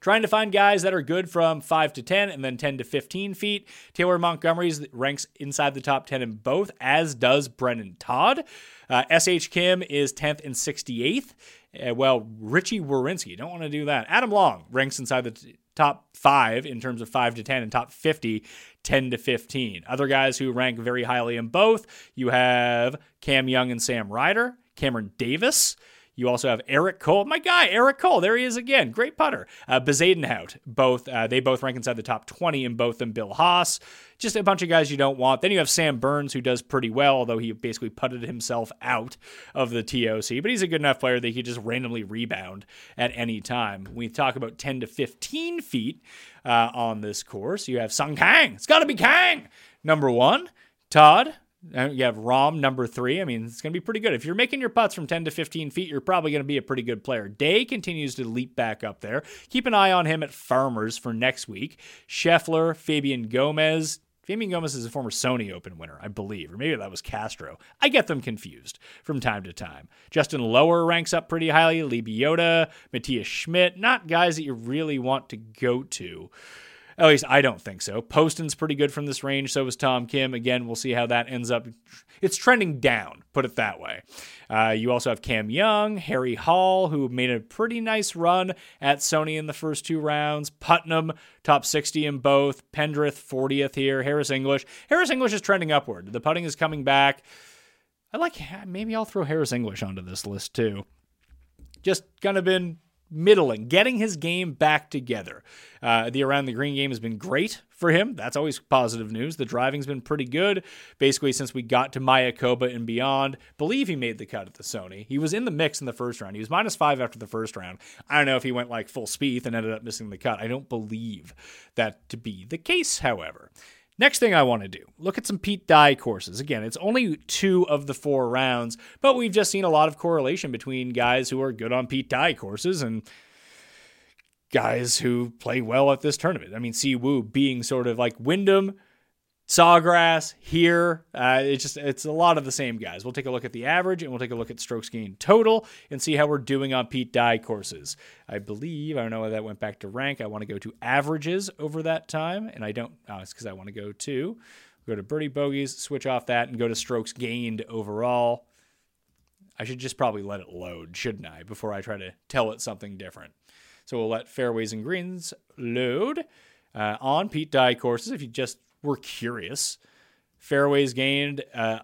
Trying to find guys that are good from 5 to 10 and then 10 to 15 feet. Taylor Montgomery's ranks inside the top 10 in both, as does Brendon Todd. Uh, S.H. Kim is 10th and 68th. Uh, well, Richie Werenski, don't want to do that. Adam Long ranks inside the t- top five in terms of 5 to 10 and top 50 10 to 15 other guys who rank very highly in both you have cam young and sam ryder cameron davis you also have Eric Cole, my guy, Eric Cole. There he is again. Great putter. Uh, Bezuidenhout, both uh, they both rank inside the top 20 in both. And Bill Haas, just a bunch of guys you don't want. Then you have Sam Burns, who does pretty well, although he basically putted himself out of the TOC. But he's a good enough player that he just randomly rebound at any time. We talk about 10 to 15 feet uh, on this course. You have Sung Kang. It's got to be Kang. Number one, Todd. Uh, you have Rahm number three. I mean, it's going to be pretty good. If you're making your putts from 10 to 15 feet, you're probably going to be a pretty good player. Day continues to leap back up there. Keep an eye on him at Farmers for next week. Scheffler, Fabian Gomez. Fabian Gomez is a former Sony Open winner, I believe, or maybe that was Castro. I get them confused from time to time. Justin Lower ranks up pretty highly. Lee Biota, Matthias Schmid, not guys that you really want to go to. At least I don't think so. Poston's pretty good from this range. So is Tom Kim. Again, we'll see how that ends up. It's trending down, put it that way. Uh, you also have Cam Young, Harry Hall, who made a pretty nice run at Sony in the first two rounds. Putnam, top 60 in both. Pendrith, 40th here. Harris English. Harris English is trending upward. The putting is coming back. I like, maybe I'll throw Harris English onto this list too. Just kind of been middling, getting his game back together. Uh, the around the green game has been great for him. That's always positive news. The driving's been pretty good, basically since we got to Mayakoba and beyond. Believe he made the cut at the Sony. He was in the mix in the first round. He was minus five after the first round. I don't know if he went like full speed and ended up missing the cut. I don't believe that to be the case, however. Next thing I want to do, look at some Pete Dye courses. Again, it's only two of the four rounds, but we've just seen a lot of correlation between guys who are good on Pete Dye courses and guys who play well at this tournament. I mean, Si Woo being sort of like Wyndham, Sawgrass here. Uh, it's just it's a lot of the same guys. We'll take a look at the average and we'll take a look at strokes gained total and see how we're doing on Pete Dye courses. I believe I don't know why that went back to rank. I want to go to averages over that time, and I don't. Oh, it's because I want to go to go to birdie bogeys, switch off that, and go to strokes gained overall. I should just probably let it load, shouldn't I, before I try to tell it something different. So we'll let fairways and greens load uh, on Pete Dye courses. If you just were curious. Fairways gained uh,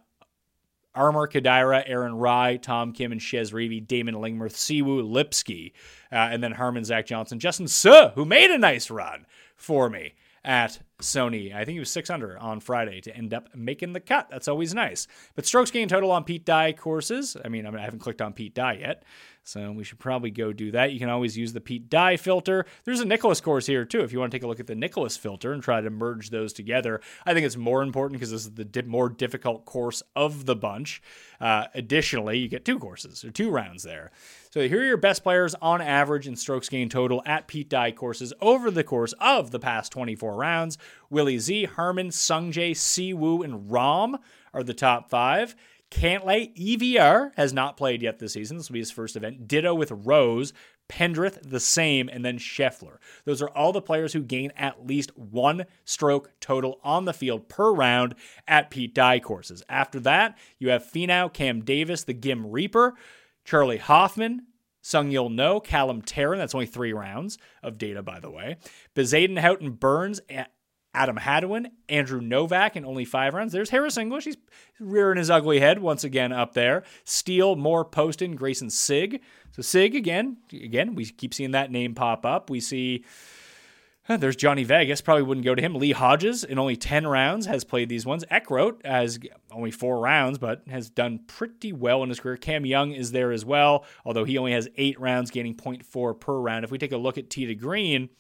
Armour Kodaira, Aaron Rai, Tom Kim, and Chez Reavie, Dahmen Lingmerth, Si Woo Lipsky, uh, and then Harman, Zach Johnson, Justin Suh, who made a nice run for me at Sony. I think he was six under on Friday to end up making the cut. That's always nice. But strokes gained total on Pete Dye courses. I mean, I, mean, I haven't clicked on Pete Dye yet. So we should probably go do that. You can always use the Pete Dye filter. There's a Nicklaus course here too. If you want to take a look at the Nicklaus filter and try to merge those together, I think it's more important because this is the di- more difficult course of the bunch. Uh, additionally, you get two courses or two rounds there. So here are your best players on average in strokes gained total at Pete Dye courses over the course of the past 24 rounds. Willie Z, Harman, Sungjae, Si Woo, and Rahm are the top five. Cantlay, EVR has not played yet this season. This will be his first event. Ditto with Rose, Pendrith, the same, and then Scheffler. Those are all the players who gain at least one stroke total on the field per round at Pete Dye courses. After that, you have Finau, Cam Davis, the Ghim Reaper, Charlie Hoffman, Seung-Yul Noh, Callum Tarren. That's only three rounds of data, by the way. Bezuidenhout, Burns, Adam Hadwin, Andrew Novak in only five rounds. There's Harris English. He's rearing his ugly head once again up there. Steele, Moore, Poston, Greyson Sigg. So Sigg again, again, we keep seeing that name pop up. We see there's Johnny Vegas. Probably wouldn't go to him. Lee Hodges in only 10 rounds has played these ones. Eckroat has only four rounds, but has done pretty well in his career. Cam Young is there as well, although he only has eight rounds, gaining 0.4 per round. If we take a look at to Green,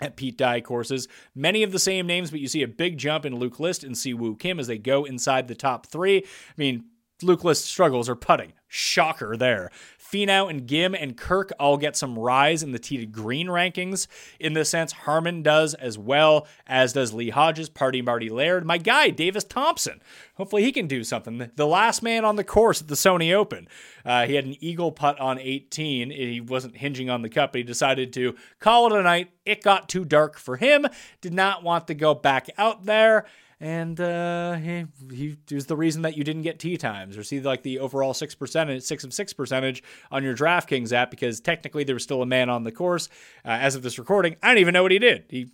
at Pete Dye courses. Many of the same names, but you see a big jump in Luke List and Si Woo Kim as they go inside the top three. I mean, List struggles are putting. Shocker there. Finau and Ghim and Kirk all get some rise in the Tee to Green rankings. In this sense, Harman does as well, as does Lee Hodges, Party Marty Laird, my guy, Davis Thompson. Hopefully he can do something. The last man on the course at the Sony Open. Uh, he had an eagle putt on 18. He wasn't hinging on the cup, but he decided to call it a night. It got too dark for him. Did not want to go back out there and uh, he, he was the reason that you didn't get tee times or see like the overall six percentage, six of six percentage on your DraftKings app because technically there was still a man on the course. Uh, as of this recording, I don't even know what he did. He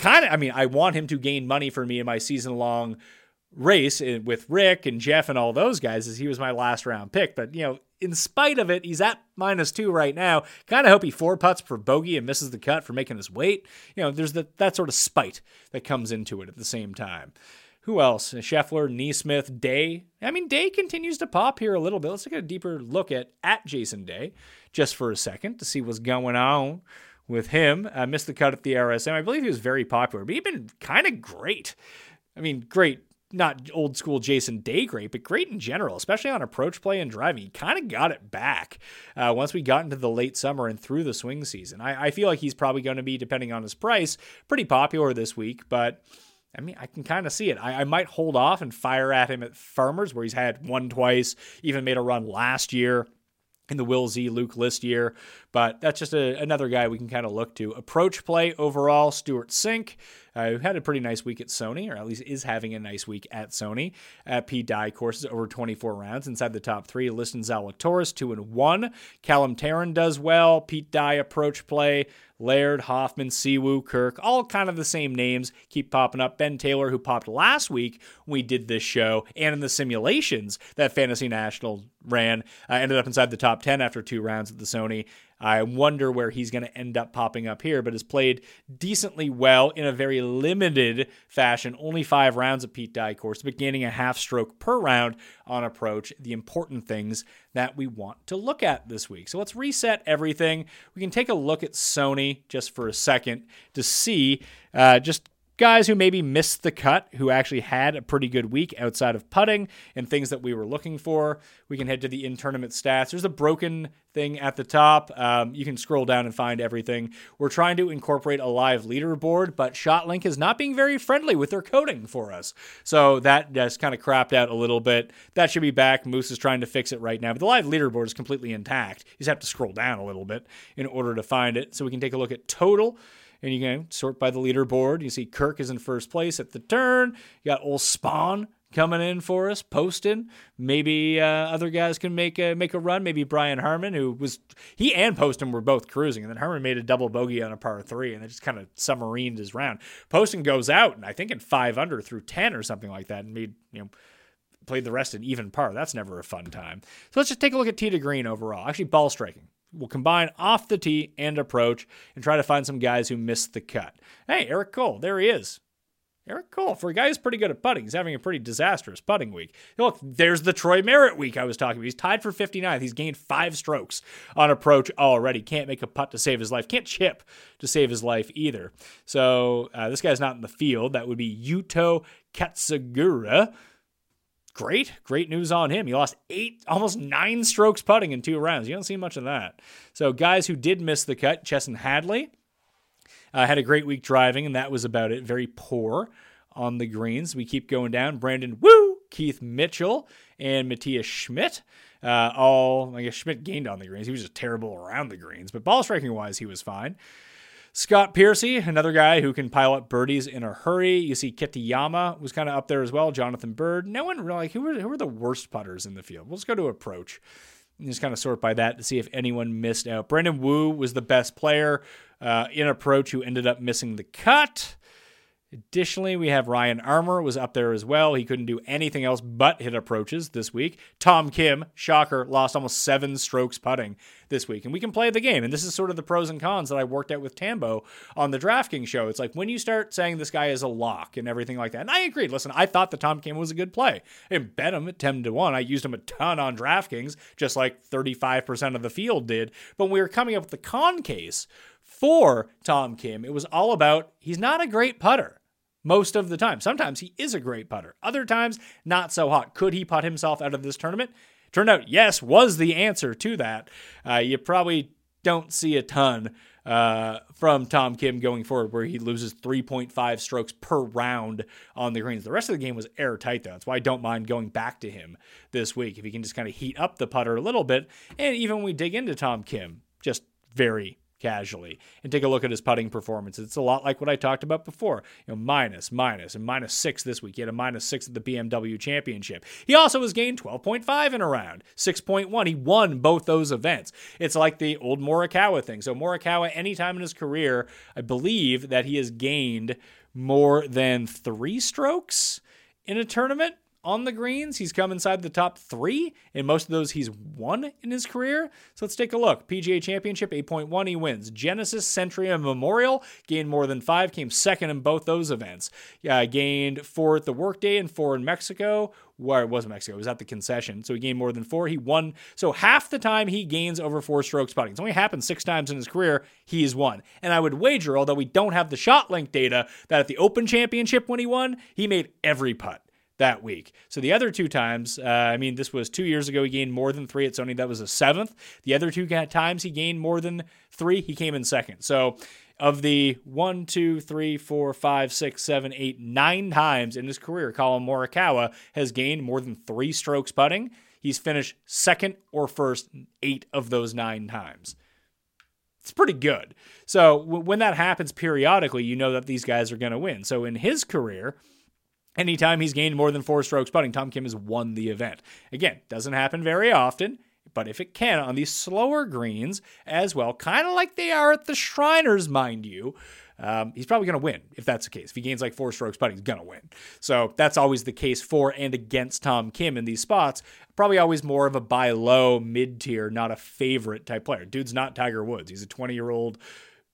kind of, I mean, I want him to gain money for me in my season long race eh, with Rick and Jeff and all those guys as he was my last round pick. But, you know, in spite of it, he's at minus two right now. Kind of hope he four putts for bogey and misses the cut for making us wait. You know, there's the, that sort of spite that comes into it at the same time. Who else? Scheffler, NeSmith, Day. I mean, Day continues to pop here a little bit. Let's take a deeper look at at Jason Day just for a second to see what's going on with him. I missed the cut at the RSM. I believe he was very popular, but he's been kind of great. I mean, great not old school Jason Day great, but great in general, especially on approach play and driving. He kind of got it back uh, once we got into the late summer and through the swing season. I, I feel like he's probably going to be, depending on his price, pretty popular this week, but. I mean, I can kind of see it. I, I, might hold off and fire at him at Farmers, where he's had one twice, even made a run last year in the Will Z Luke List year. But that's just a, another guy we can kind of look to. Approach play overall, Stewart Cink uh, who had a pretty nice week at Sony, or at least is having a nice week at Sony. At Pete Dye courses over 24 rounds inside the top three. Liston Zalatoris two and one. Callum Tarren does well. Pete Dye approach play. Laird, Hoffman, Si Woo, Kirk, all kind of the same names keep popping up. Ben Taylor, who popped last week we did this show, and in the simulations that Fantasy National ran, uh, ended up inside the top 10 after two rounds at the Sony. I wonder where he's going to end up popping up here, but has played decently well in a very limited fashion. Only five rounds of Pete Dye course, but gaining a half stroke per round on approach. The important things that we want to look at this week. So let's reset everything. We can take a look at Sony just for a second to see uh, just guys who maybe missed the cut, who actually had a pretty good week outside of putting and things that we were looking for. We can head to the in tournament stats. There's a broken thing at the top. Um, you can scroll down and find everything. We're trying to incorporate a live leaderboard, but ShotLink is not being very friendly with their coding for us. So that just kind of crapped out a little bit. That should be back. Moose is trying to fix it right now, but the live leaderboard is completely intact. You just have to scroll down a little bit in order to find it. So we can take a look at total and you can sort by the leaderboard. You see Kirk is in first place at the turn. You got old Spaun coming in for us, posting. Maybe uh, other guys can make a make a run. Maybe Brian Harman, who was he and Poston were both cruising, and then Harman made a double bogey on a par three, and it just kind of submarined his round. Poston goes out, and I think in five under through ten or something like that, and made you know played the rest in even par. That's never a fun time. So let's just take a look at tee to green overall. Actually, ball striking. We'll combine off the tee and approach and try to find some guys who missed the cut. Hey, Eric Cole, there he is. Eric Cole, for a guy who's pretty good at putting, he's having a pretty disastrous putting week. Look, there's the Troy Merritt week I was talking about. He's tied for 59th. He's gained five strokes on approach already. Can't make a putt to save his life. Can't chip to save his life either. So uh, this guy's not in the field. That would be Yuto Katsugura great, great news on him. He lost eight, almost nine strokes putting in two rounds. You don't see much of that. So, guys who did miss the cut, Chesson Hadley uh, had a great week driving, and that was about it. Very poor on the greens. We keep going down. Brandon Wu, Keith Mitchell, and Matthias Schmid. Uh, all, I guess Schmid gained on the greens. He was just terrible around the greens, but ball striking wise, he was fine. Scott Piercy, another guy who can pile up birdies in a hurry. You see Kitayama was kind of up there as well. Jonathan Byrd. No one really, who were, who were the worst putters in the field? Just go to approach and just kind of sort by that to see if anyone missed out. Brandon Wu was the best player uh, in approach who ended up missing the cut. Additionally, we have Ryan Armour was up there as well. He couldn't do anything else but hit approaches this week. Tom Kim, shocker, lost almost seven strokes putting this week. And we can play the game. And this is sort of the pros and cons that I worked out with Tambo on the DraftKings show. It's like when you start saying this guy is a lock and everything like that. And I agreed. Listen, I thought the Tom Kim was a good play. I bet him at 10 to 1. I used him a ton on DraftKings, just like 35% of the field did. But when we were coming up with the con case for Tom Kim, it was all about he's not a great putter most of the time. Sometimes he is a great putter, other times, not so hot. Could he putt himself out of this tournament? Turned out, yes, was the answer to that. Uh, you probably don't see a ton uh, from Tom Kim going forward, where he loses 3.5 strokes per round on the greens. The rest of the game was airtight, though. That's why I don't mind going back to him this week if he can just kind of heat up the putter a little bit. And even when we dig into Tom Kim, just very casually and take a look at his putting performance. It's a lot like what I talked about before. You know, minus, minus, and minus six this week. He had a minus six at the BMW Championship. He also has gained 12.5 in a round, 6.1. He won both those events. It's like the old Morikawa thing. So Morikawa, anytime in his career, I believe that he has gained more than three strokes in a tournament on the greens. He's come inside the top three. In most of those, he's won in his career. So let's take a look. PGA Championship 8.1, he wins. Genesis, Sentry, and Memorial gained more than five, came second in both those events. Uh, gained four at the workday and four in Mexico. Where it wasn't Mexico, it was at the concession. So he gained more than four. He won. So half the time he gains over four strokes putting. It's only happened six times in his career. He has won. And I would wager, although we don't have the ShotLink data, that at the Open Championship when he won, he made every putt that week. So the other two times, uh, I mean, this was two years ago, he gained more than three at Sony. That was a seventh. The other two times he gained more than three, he came in second. So of the one, two, three, four, five, six, seven, eight, nine times in his career, Collin Morikawa has gained more than three strokes putting. He's finished second or first eight of those nine times. It's pretty good. So when that happens periodically, you know that these guys are going to win. So in his career, Anytime he's gained more than four strokes putting, Tom Kim has won the event. Again, doesn't happen very often, but if it can on these slower greens as well, kind of like they are at the Shriners, mind you, um, he's probably going to win if that's the case. If he gains like four strokes putting, he's going to win. So that's always the case for and against Tom Kim in these spots. Probably always more of a buy low, mid tier, not a favorite type player. Dude's not Tiger Woods. He's a 20 year old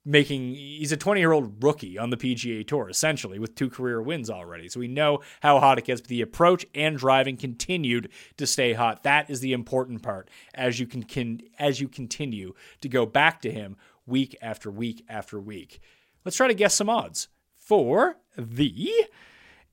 making he's a 20 year old rookie on the PGA Tour essentially with two career wins already. So we know how hot it gets, but the approach and driving continued to stay hot. That is the important part as you can, can as you continue to go back to him week after week after week. Let's try to guess some odds for the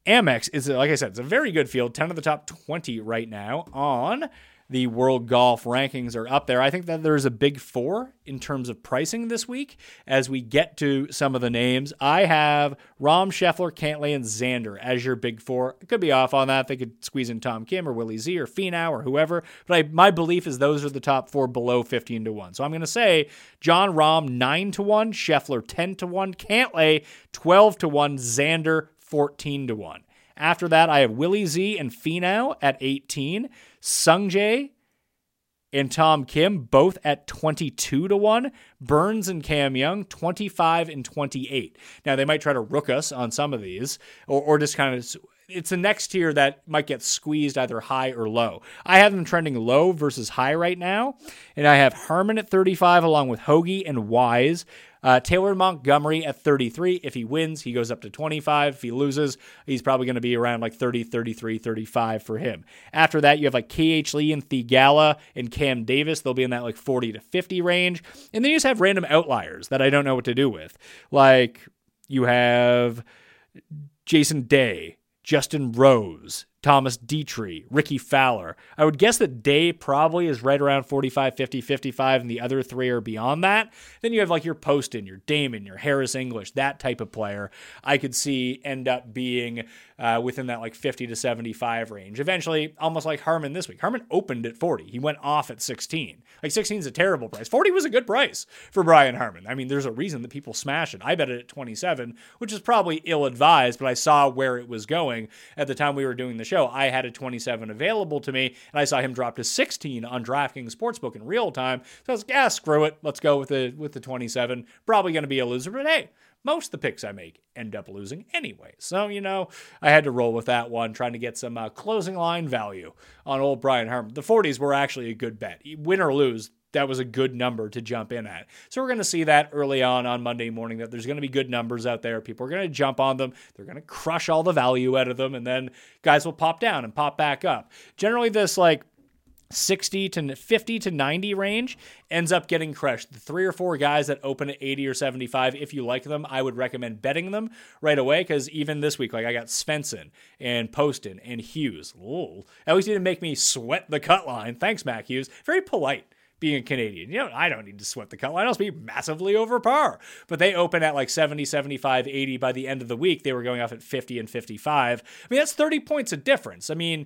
Amex. Is like I said, it's a very good field. 10 of the top 20 right now on the world golf rankings are up there. I think that there's a big four in terms of pricing this week as we get to some of the names. I have Rahm, Scheffler, Cantlay, and Xander as your big four. I could be off on that. They could squeeze in Tom Kim or Willie Z or Finau or whoever. But I, my belief is those are the top four below 15 to 1. So I'm going to say Jon Rahm 9 to 1, Scheffler 10 to 1, Cantlay 12 to 1, Xander 14 to 1. After that, I have Willie Z and Finau at 18. Sungjae and Tom Kim both at 22 to 1. Burns and Cam Young 25 and 28. Now they might try to rook us on some of these or, or just kind of it's the next tier that might get squeezed either high or low. I have them trending low versus high right now, and I have Harman at 35 along with Hoge and Wise. Uh, Taylor Montgomery at 33. If he wins, he goes up to 25. If he loses, he's probably going to be around like 30, 33, 35 for him. After that, you have like KH Lee and Theegala and Cam Davis. They'll be in that like 40 to 50 range. And then you just have random outliers that I don't know what to do with. Like you have Jason Day, Justin Rose, Thomas Detry, Rickie Fowler. I would guess that Day probably is right around 45, 50, 55, and the other three are beyond that. Then you have like your Poston, your Dahmen, your Harris English, that type of player. I could see end up being uh, within that like 50 to 75 range. Eventually, almost like Harman this week. Harman opened at 40. He went off at 16. Like 16 is a terrible price. 40 was a good price for Brian Harman. I mean, there's a reason that people smash it. I bet it at 27, which is probably ill advised, but I saw where it was going at the time we were doing the show, I had a 27 available to me, and I saw him drop to 16 on DraftKings Sportsbook in real time. So I was like, yeah, screw it. Let's go with the with the 27. Probably going to be a loser, but hey, most of the picks I make end up losing anyway. So, you know, I had to roll with that one, trying to get some uh, closing line value on old Brian Harman. The 40s were actually a good bet. Win or lose, that was a good number to jump in at. So we're going to see that early on on Monday morning that there's going to be good numbers out there. People are going to jump on them. They're going to crush all the value out of them and then guys will pop down and pop back up. Generally this like 60 to 50 to 90 range ends up getting crushed. The three or four guys that open at 80 or 75, if you like them, I would recommend betting them right away because even this week, like I got Svensson and Poston and Hughes. Ooh, at least he didn't make me sweat the cut line. Thanks, Mac Hughes. Very polite being a Canadian. You know, I don't need to sweat the cut line. I'll be massively over par. But they open at like 70, 75, 80. By the end of the week, they were going off at 50 and 55. I mean, that's 30 points of difference. I mean,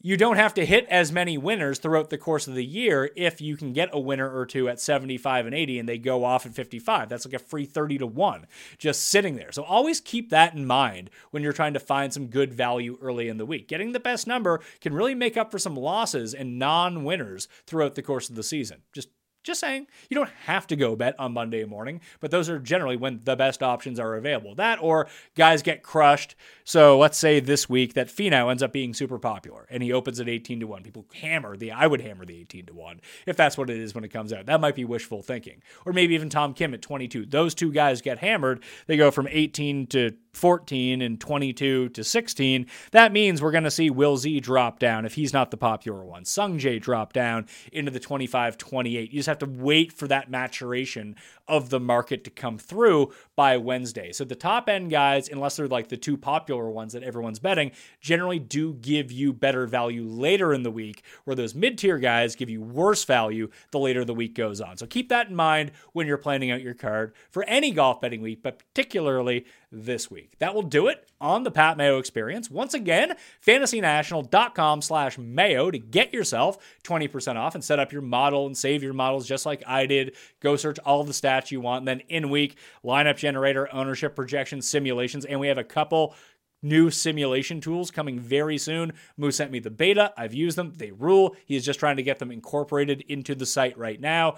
you don't have to hit as many winners throughout the course of the year if you can get a winner or two at 75 and 80 and they go off at 55. That's like a free 30 to 1 just sitting there. So always keep that in mind when you're trying to find some good value early in the week. Getting the best number can really make up for some losses and non winners throughout the course of the season. Just just saying, you don't have to go bet on Monday morning, but those are generally when the best options are available. That or guys get crushed. So let's say this week that Finau ends up being super popular and he opens at 18 to 1. People hammer the, I would hammer the 18 to 1 if that's what it is when it comes out. That might be wishful thinking. Or maybe even Tom Kim at 22. Those two guys get hammered. They go from 18 to 14 and 22 to 16. That means we're going to see Will Z drop down if he's not the popular one. Sung Jae drop down into the 25 28. You just have to wait for that maturation of the market to come through by Wednesday. So the top end guys, unless they're like the two popular ones that everyone's betting, generally do give you better value later in the week, where those mid tier guys give you worse value the later the week goes on. So keep that in mind when you're planning out your card for any golf betting week, but particularly this week. That will do it on the Pat Mayo experience. Once again, fantasynational.com slash mayo to get yourself 20% off and set up your model and save your models just like I did. Go search all the stats you want. And then in week, lineup generator, ownership projections, simulations. And we have a couple new simulation tools coming very soon. Moose sent me the beta. I've used them. They rule. He is just trying to get them incorporated into the site right now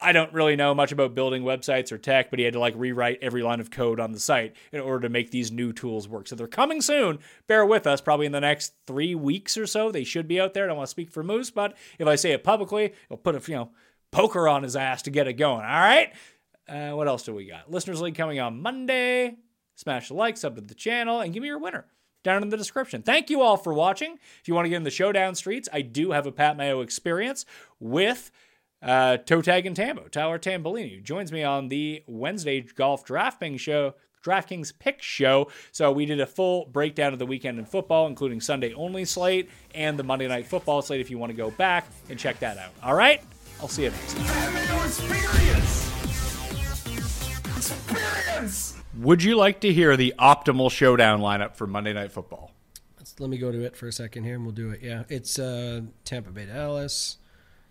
I don't really know much about building websites or tech, but he had to like rewrite every line of code on the site in order to make these new tools work. So they're coming soon. Bear with us, probably in the next three weeks or so. They should be out there. I don't want to speak for Moose, but if I say it publicly, he'll put a you know poker on his ass to get it going. All right. Uh, what else do we got? Listeners League coming on Monday. Smash the like, sub to the channel, and give me your winner down in the description. Thank you all for watching. If you want to get in the showdown streets, I do have a Pat Mayo experience with uh, Toe Tag and Tambo, Tyler Tambolini, who joins me on the Wednesday Golf Drafting Show. DraftKings Pick Show. So we did a full breakdown of the weekend in football, including Sunday only slate and the Monday Night Football slate. If you want to go back and check that out. All right, I'll see you next. Experience. Would you like to hear the optimal showdown lineup for Monday Night Football? Let's, let me go to it for a second here, and we'll do it. Yeah, it's uh, Tampa Bay Dallas.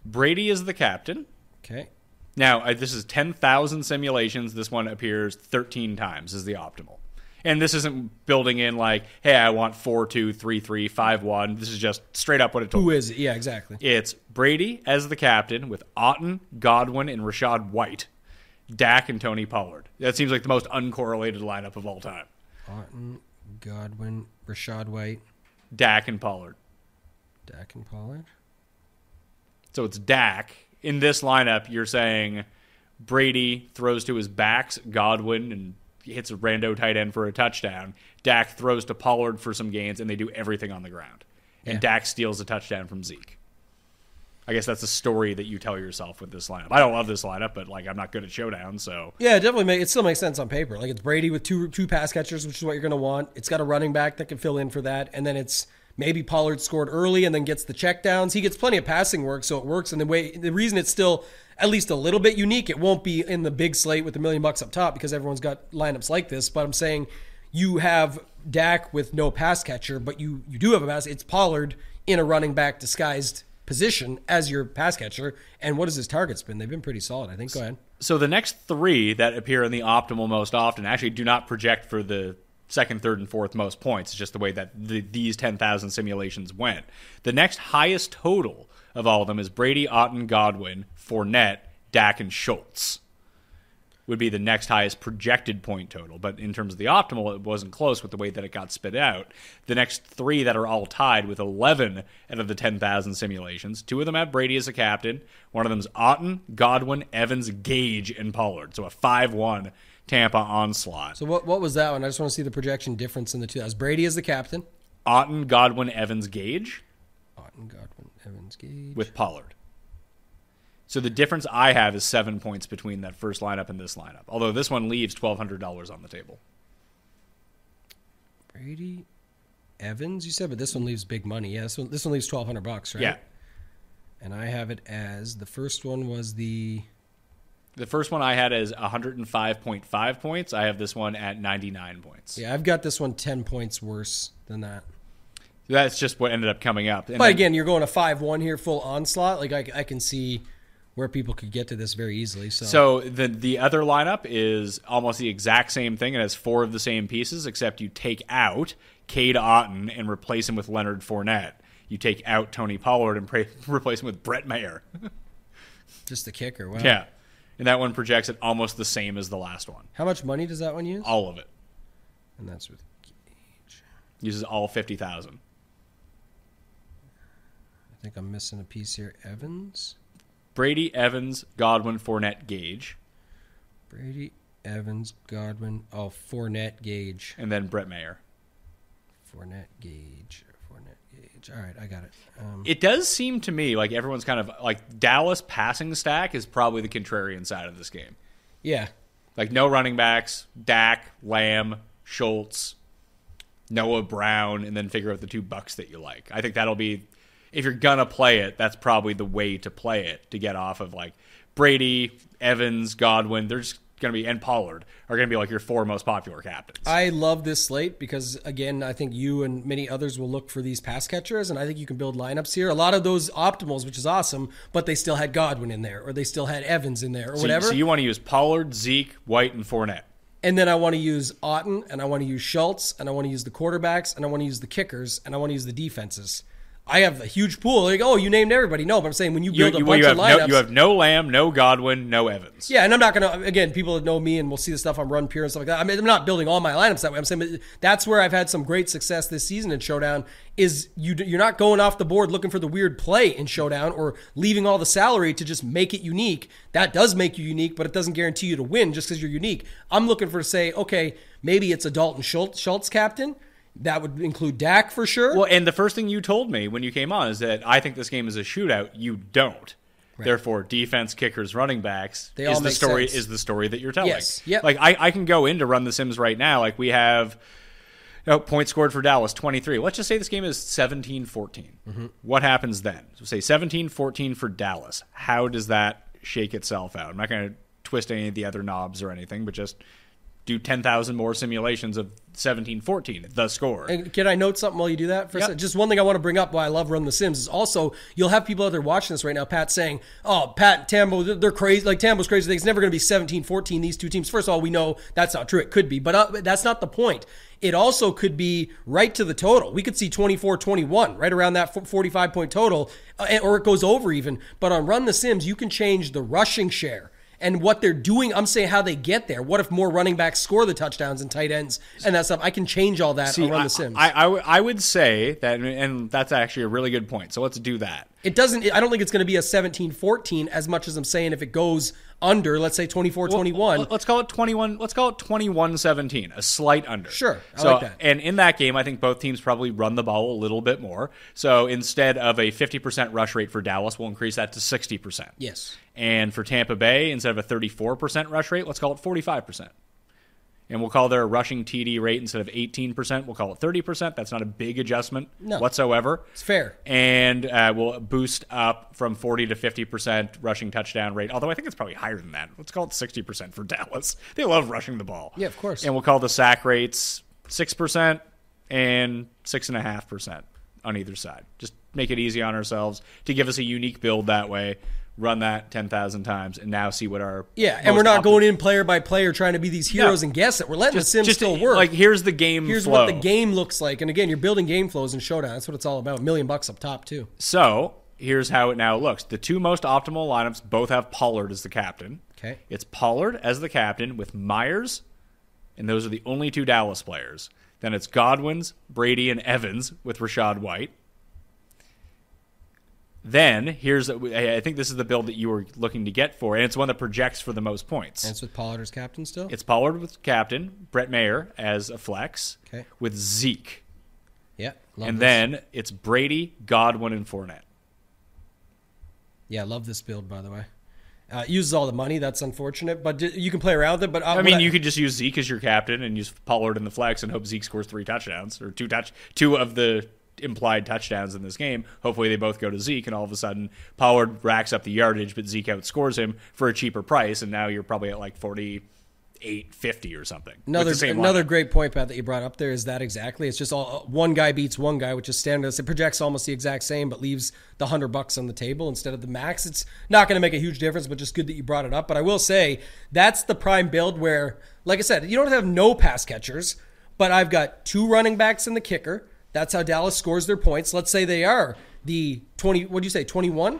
Brady is the captain. Okay. Now, uh, this is 10,000 simulations. This one appears 13 times as the optimal. And this isn't building in like, hey, I want 4 2, 3 3, 5 1. This is just straight up what it told Who is it? Yeah, exactly. It's Brady as the captain with Otton, Godwin, and Rachaad White, Dak, and Tony Pollard. That seems like the most uncorrelated lineup of all time. Orton, Godwin, Rachaad White, Dak and Pollard. Dak, and Pollard. So it's Dak. In this lineup, you're saying Brady throws to his backs, Godwin, and hits a rando tight end for a touchdown. Dak throws to Pollard for some gains, and they do everything on the ground. And Yeah. Dak steals a touchdown from Zeke. I guess that's the story that you tell yourself with this lineup. I don't love this lineup, but like I'm not good at showdown, so Yeah, it definitely make it still makes sense on paper. Like it's Brady with two two pass catchers, which is what you're going to want. It's got a running back that can fill in for that, and then it's maybe Pollard scored early and then gets the checkdowns. He gets plenty of passing work, so it works. And the way the reason it's still at least a little bit unique, it won't be in the big slate with a million bucks up top because everyone's got lineups like this. But I'm saying you have Dak with no pass catcher, but you you do have a pass. It's Pollard in a running back disguised position as your pass catcher. And what has his targets been? They've been pretty solid. I think. Go ahead. So the next three that appear in the optimal most often actually do not project for the second, third, and fourth most points. It's just the way that the, these 10,000 simulations went. The next highest total of all of them is Brady, Otton, Godwin, Fournette, Dak, and Schultz. Would be the next highest projected point total. But in terms of the optimal, it wasn't close with the way that it got spit out. The next three that are all tied with 11 out of the 10,000 simulations. Two of them have Brady as a captain. One of them's Otton, Godwin, Evans, Gage, and Pollard. So a 5 1 Tampa onslaught. So what what was that one? I just want to see the projection difference in the two. That was Brady as the captain. Otton, Godwin, Evans, Gage Otton, Godwin, Evans, Gage. with Pollard. So the difference I have is seven points between that first lineup and this lineup. Although this one leaves $1,200 on the table. Brady, Evans. You said, but this one leaves big money. Yeah, this one this one leaves twelve hundred bucks, right? Yeah. And I have it as the first one was the The first one I had is 105.5 points. I have this one at 99 points. yeah. I've got this one 10 points worse than that. That's just what ended up coming up. And But then- again, you're going a five one here, full onslaught. Like I, I can see where people could get to this very easily. So, So the the other lineup is almost the exact same thing. It has four of the same pieces, except you take out Cade Otton and replace him with Leonard Fournette. You take out Tony Pollard and pre- replace him with Brett Maher. just the kicker. Wow. Yeah, and that one projects it almost the same as the last one. How much money does that one use? All of it And that's with Gage. uses all fifty thousand. I think I'm missing a piece here. Evans, Brady, Evans, Godwin, Fournette, Gage, Brady, Evans, Godwin. Oh, Fournette, Gage. and then Brett Maher. Fournette, Gage. All right, I got it. Um, It does seem to me like everyone's kind of like Dallas passing stack is probably the contrarian side of this game. yeah, Like no running backs, Dak, Lamb, Schultz, Noah Brown, and then figure out the two bucks that you like. I think that'll be if you're gonna play it, that's probably the way to play it to get off of like Brady, Evans, Godwin. They're just gonna be and Pollard are gonna be like your four most popular captains. I love this slate because again, I think you and many others will look for these pass catchers, and I think you can build lineups here. A lot of those optimals, which is awesome, but they still had Godwin in there, or they still had Evans in there, or so, whatever. so you want to use Pollard, Zeke, White, and Fournette. and then I want to use Otton, and I want to use Schultz, and I want to use the quarterbacks, and I want to use the kickers, and I want to use the defenses. I have a huge pool. Like, oh, you named everybody. No, but I'm saying when you You, build a you, bunch you of have lineups, no, you have no Lamb, no Godwin, no Evans. yeah, and I'm not gonna. Again, people that know me and will see the stuff on Run Pure and stuff like that. I mean, I'm not building all my lineups that way. I'm saying that's where I've had some great success this season in Showdown. Is you you're not going off the board looking for the weird play in Showdown or leaving all the salary to just make it unique. That does make you unique, but it doesn't guarantee you to win just because you're unique. I'm looking for say, okay, maybe it's a Dalton Schultz, Schultz captain. That would include Dak for sure. Well, and the first thing you told me when you came on is that I think this game is a shootout. You don't. Therefore, defense, kickers, running backs They is the story sense. is the story that you're telling. Yes. Yep. Like I, I can go in to run the Sims right now. Like we have you know, points scored for Dallas 23. Let's just say this game is 17-14. Mm-hmm. What happens then? So say 17-14 for Dallas. How does that shake itself out? I'm not going to twist any of the other knobs or anything, but just do 10,000 more simulations of 17-14, the score. And can I note something while you do that? For Yep. Just one thing I want to bring up why I love Run the Sims is also you'll have people out there watching this right now, Pat, saying, oh, Pat, Tambo, they're- they're crazy. Like, Tambo's crazy. It's never going to be 17 14, these two teams. First of all, we know that's not true. It could be, but uh, that's not the point. It also could be right to the total. We could see 24 21, right around that 45 point total, uh, or it goes over even. But on Run the Sims, you can change the rushing share and what they're doing. I'm saying how they get there. What if more running backs score the touchdowns and tight ends and that stuff? I can change all that See, Run I, the Sims. I, I w- I would say that, and that's actually a really good point. So let's do that. it doesn't, I don't think it's going to be a 17 14 as much as I'm saying if it goes under, let's say 24 21. Well, Let's call it 21. Let's call it 21-17, a slight under. Sure, I so, like that. And in that game, I think both teams probably run the ball a little bit more. So instead of a 50% rush rate for Dallas, we'll increase that to 60%. Yes. And for Tampa Bay, instead of a 34% rush rate, let's call it 45%. And we'll call their rushing TD rate instead of 18%, we'll call it 30%. That's not a big adjustment No. whatsoever. It's fair. And uh, we'll boost up from 40 to 50% rushing touchdown rate. Although I think it's probably higher than that. Let's call it 60% for Dallas. They love rushing the ball. Yeah, of course. And we'll call the sack rates 6% and 6.5% on either side. Just make it easy on ourselves to give us a unique build that way. Run that 10,000 times and now see what our. Yeah, and we're not optimal- going in player by player trying to be these heroes No. and guess it. We're letting Just, the Sims just still work. Like, here's the game Here's flow. what the game looks like. And again, you're building game flows in Showdown. That's what it's all about. A million bucks up top, too. So here's how it now looks. The two most optimal lineups both have Pollard as the captain. Okay. It's Pollard as the captain with Myers, and those are the only two Dallas players. Then it's Godwin's, Brady, and Evans with Rachaad White. Then here's I think this is the build that you were looking to get for, and it's one that projects for the most points. And it's with Pollard as captain still? It's Pollard with captain, Brett Maher as a flex, Okay. with Zeke, yeah. Love and this. then it's Brady, Godwin, and Fournette. Yeah, I love this build, by the way. Uh, it uses all the money. That's unfortunate, but d- you can play around with it. But uh, I mean, you could just use Zeke as your captain and use Pollard in the flex and hope Zeke scores three touchdowns or two touch two of the implied touchdowns in this game. Hopefully, they both go to Zeke, and all of a sudden, Pollard racks up the yardage, but Zeke outscores him for a cheaper price, and now you're probably at like forty eight fifty or something. Another another lineup. great point, Pat, that you brought up there is that exactly. It's just all uh, one guy beats one guy, which is standard. It projects almost the exact same, but leaves the hundred bucks on the table instead of the max. It's not going to make a huge difference, but just good that you brought it up. But I will say that's the prime build where, like I said, you don't have no pass catchers, but I've got two running backs and the kicker. That's how Dallas scores their points. Let's say they are the twenty. What do you say? Twenty one.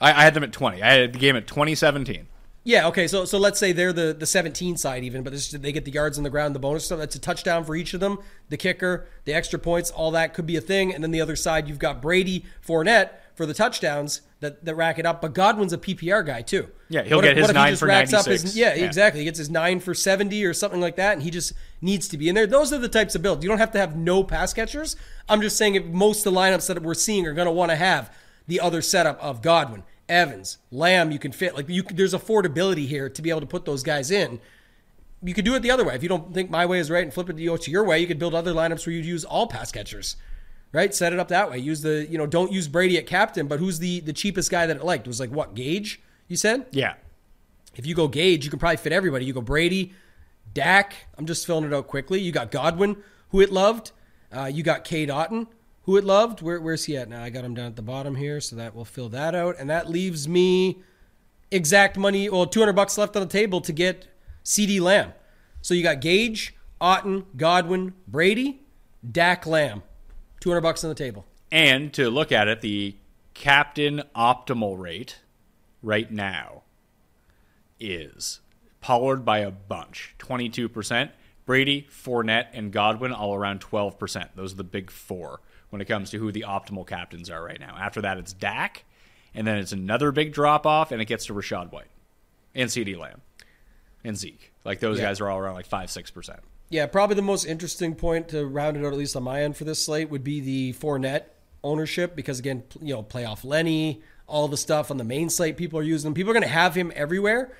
I, I had them at twenty. I had the game at twenty seventeen. Yeah, okay. So so let's say they're the the 17 side even, but this, they get the yards on the ground, the bonus stuff. That's a touchdown for each of them. The kicker, the extra points, all that could be a thing. And then the other side, you've got Brady, Fournette for the touchdowns that, that rack it up. But Godwin's a PPR guy too. Yeah, he'll What get if- his what if he nine just for racks up 96. yeah, Yeah. exactly. He gets his nine for 70 or something like that, and he just needs to be in there. Those are the types of builds. You don't have to have no pass catchers. I'm just saying if most of the lineups that we're seeing are going to want to have the other setup of Godwin, Evans, Lamb. You can fit like you. There's affordability here to be able to put those guys in. You could do it the other way. If you don't think my way is right and flip it to to your way, you could build other lineups where you'd use all pass catchers. Right? Set it up that way. Use the, you know, don't use Brady at captain, but who's the the cheapest guy that it liked? It was like what, Gage? You said? Yeah. If you go Gage, you can probably fit everybody. You go Brady, Dak. I'm just filling it out quickly. You got Godwin, who it loved. Uh, you got Cade Otton, who it loved. Where, where's he at now? I got him down at the bottom here, so that will fill that out. And that leaves me exact money, well, 200 bucks left on the table to get CeeDee Lamb. So you got Gage, Otton, Godwin, Brady, Dak Lamb. 200 bucks on the table. And to look at it, the captain optimal rate right now is Pollard by a bunch, 22%. Brady, Fournette, and Godwin all around 12%. Those are the big four when it comes to who the optimal captains are right now. After that, it's Dak, and then it's another big drop off, and it gets to Rachaad White and CeeDee Lamb and Zeke. Like those Yeah. guys are all around like 5 6%. Yeah, probably the most interesting point to round it out, at least on my end for this slate, would be the Fournette ownership because again, you know, playoff Lenny, all the stuff on the main slate, people are using. People are going to have him everywhere.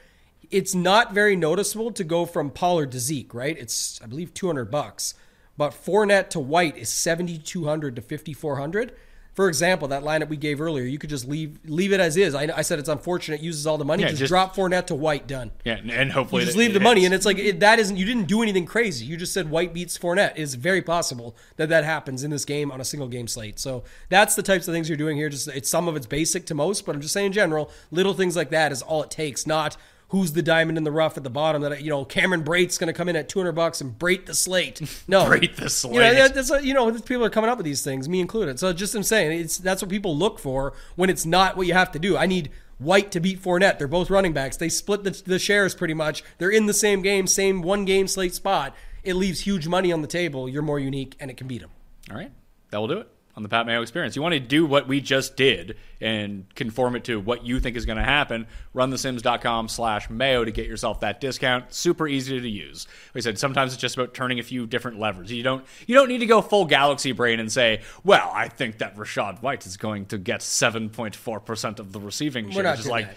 It's not very noticeable to go from Pollard to Zeke, right? It's I believe two hundred bucks, but Fournette to White is seventy two hundred to fifty four hundred. For example, that lineup we gave earlier, you could just leave leave it as is. I, I said it's unfortunate, it uses all the money. Yeah, just, just- drop Fournette to White, done. Yeah, and, hopefully You just leave the money, and it's like it, that isn't. You didn't do anything crazy. You just said White beats Fournette. It's very possible that that happens in this game on a single game slate. So that's the types of things you're doing here. Just it's some of it's basic to most, but I'm just saying in general, little things like that is all it takes. Not who's the diamond in the rough at the bottom that you know Cameron Brate's going to come in at 200 bucks and break the slate. No, Break the You know, slate. that's what- you know people are coming up with these things, me included. So just I'm saying it's that's what people look for when it's not what you have to do. I need. White to beat Fournette. They're both running backs. They split the, the shares pretty much. They're in the same game, same one game slate spot. It leaves huge money on the table. You're more unique, and it can beat them. All right, that will do it on the Pat Mayo experience. You want to do what we just did and conform it to what you think is going to happen, runthesims.com slash mayo to get yourself that discount. Super easy to use. Like I said, sometimes it's just about turning a few different levers. You don't you don't need to go full galaxy brain and say, well, I think that Rachaad White is going to get 7.4% of the receiving share. not It's just like,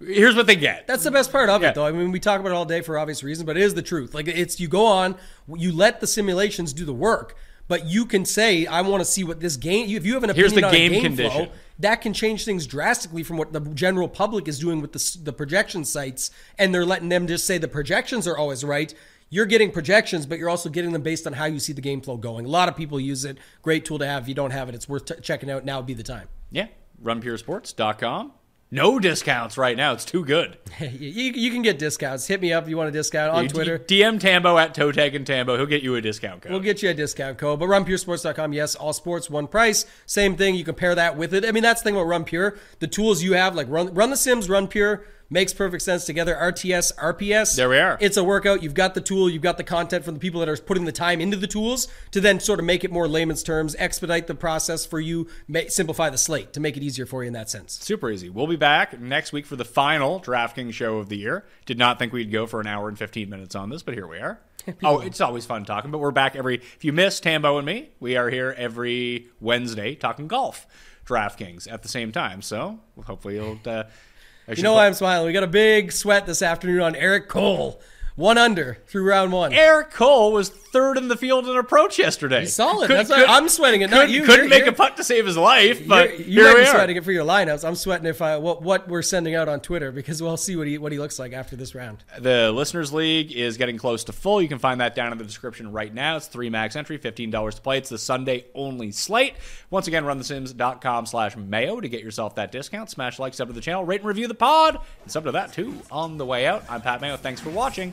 here's what they get. That's the best part of Yeah. it, though. I mean, we talk about it all day for obvious reasons, but it is the truth. Like, it's you go on, you let the simulations do the work, but you can say, I want to see what this game. If you have an opinion Here's the on game game condition. flow, that can change things drastically from what the general public is doing with the, the projection sites, and they're letting them just say the projections are always right. You're getting projections, but you're also getting them based on how you see the game flow going. A lot of people use it. Great tool to have. If you don't have it, it's worth t- checking out. Now would be the time. yeah, runpuresports.com. No discounts right now. It's too good. you, you can get discounts. Hit me up if you want a discount on You- Twitter. DM Tambo at Totag and Tambo. He'll get you a discount code. We'll get you a discount code. But runpuresports.com, yes, all sports, one price. Same thing. You compare that with it. I mean, that's the thing about Run Pure. The tools you have, like Run, Run the Sims, Run Pure, makes perfect sense together. RTS, RPS. There we are. It's a workout. You've got the tool. You've got the content from the people that are putting the time into the tools to then sort of make it more layman's terms, expedite the process for you, simplify the slate to make it easier for you in that sense. Super easy. We'll be back next week for the final DraftKings show of the year. Did not think we'd go for an hour and 15 minutes on this, but here we are. oh, it's always fun talking, but we're back every. If you miss Tambo and me, we are here every Wednesday talking golf DraftKings at the same time. So hopefully you'll. Uh, You know why I'm smiling? We got a big sweat this afternoon on Eric Cole. One under through round one. Eric Cole was third in the field in approach yesterday. He's solid. That's couldn't- I'm sweating it, not you. Couldn't You're- make you're- a putt to save his life, but You're- might be are. sweating it for your lineups. I'm sweating if I what what we're sending out on Twitter because we'll see what he what he looks like after this round. The Listeners League is getting close to full. You can find that down in the description right now. It's three max entry, $15 to play. It's the Sunday only slate. Once again, runthesims.com slash mayo to get yourself that discount. Smash like, sub to the channel, rate and review the pod, and sub to that too on the way out. I'm Pat Mayo. Thanks for watching.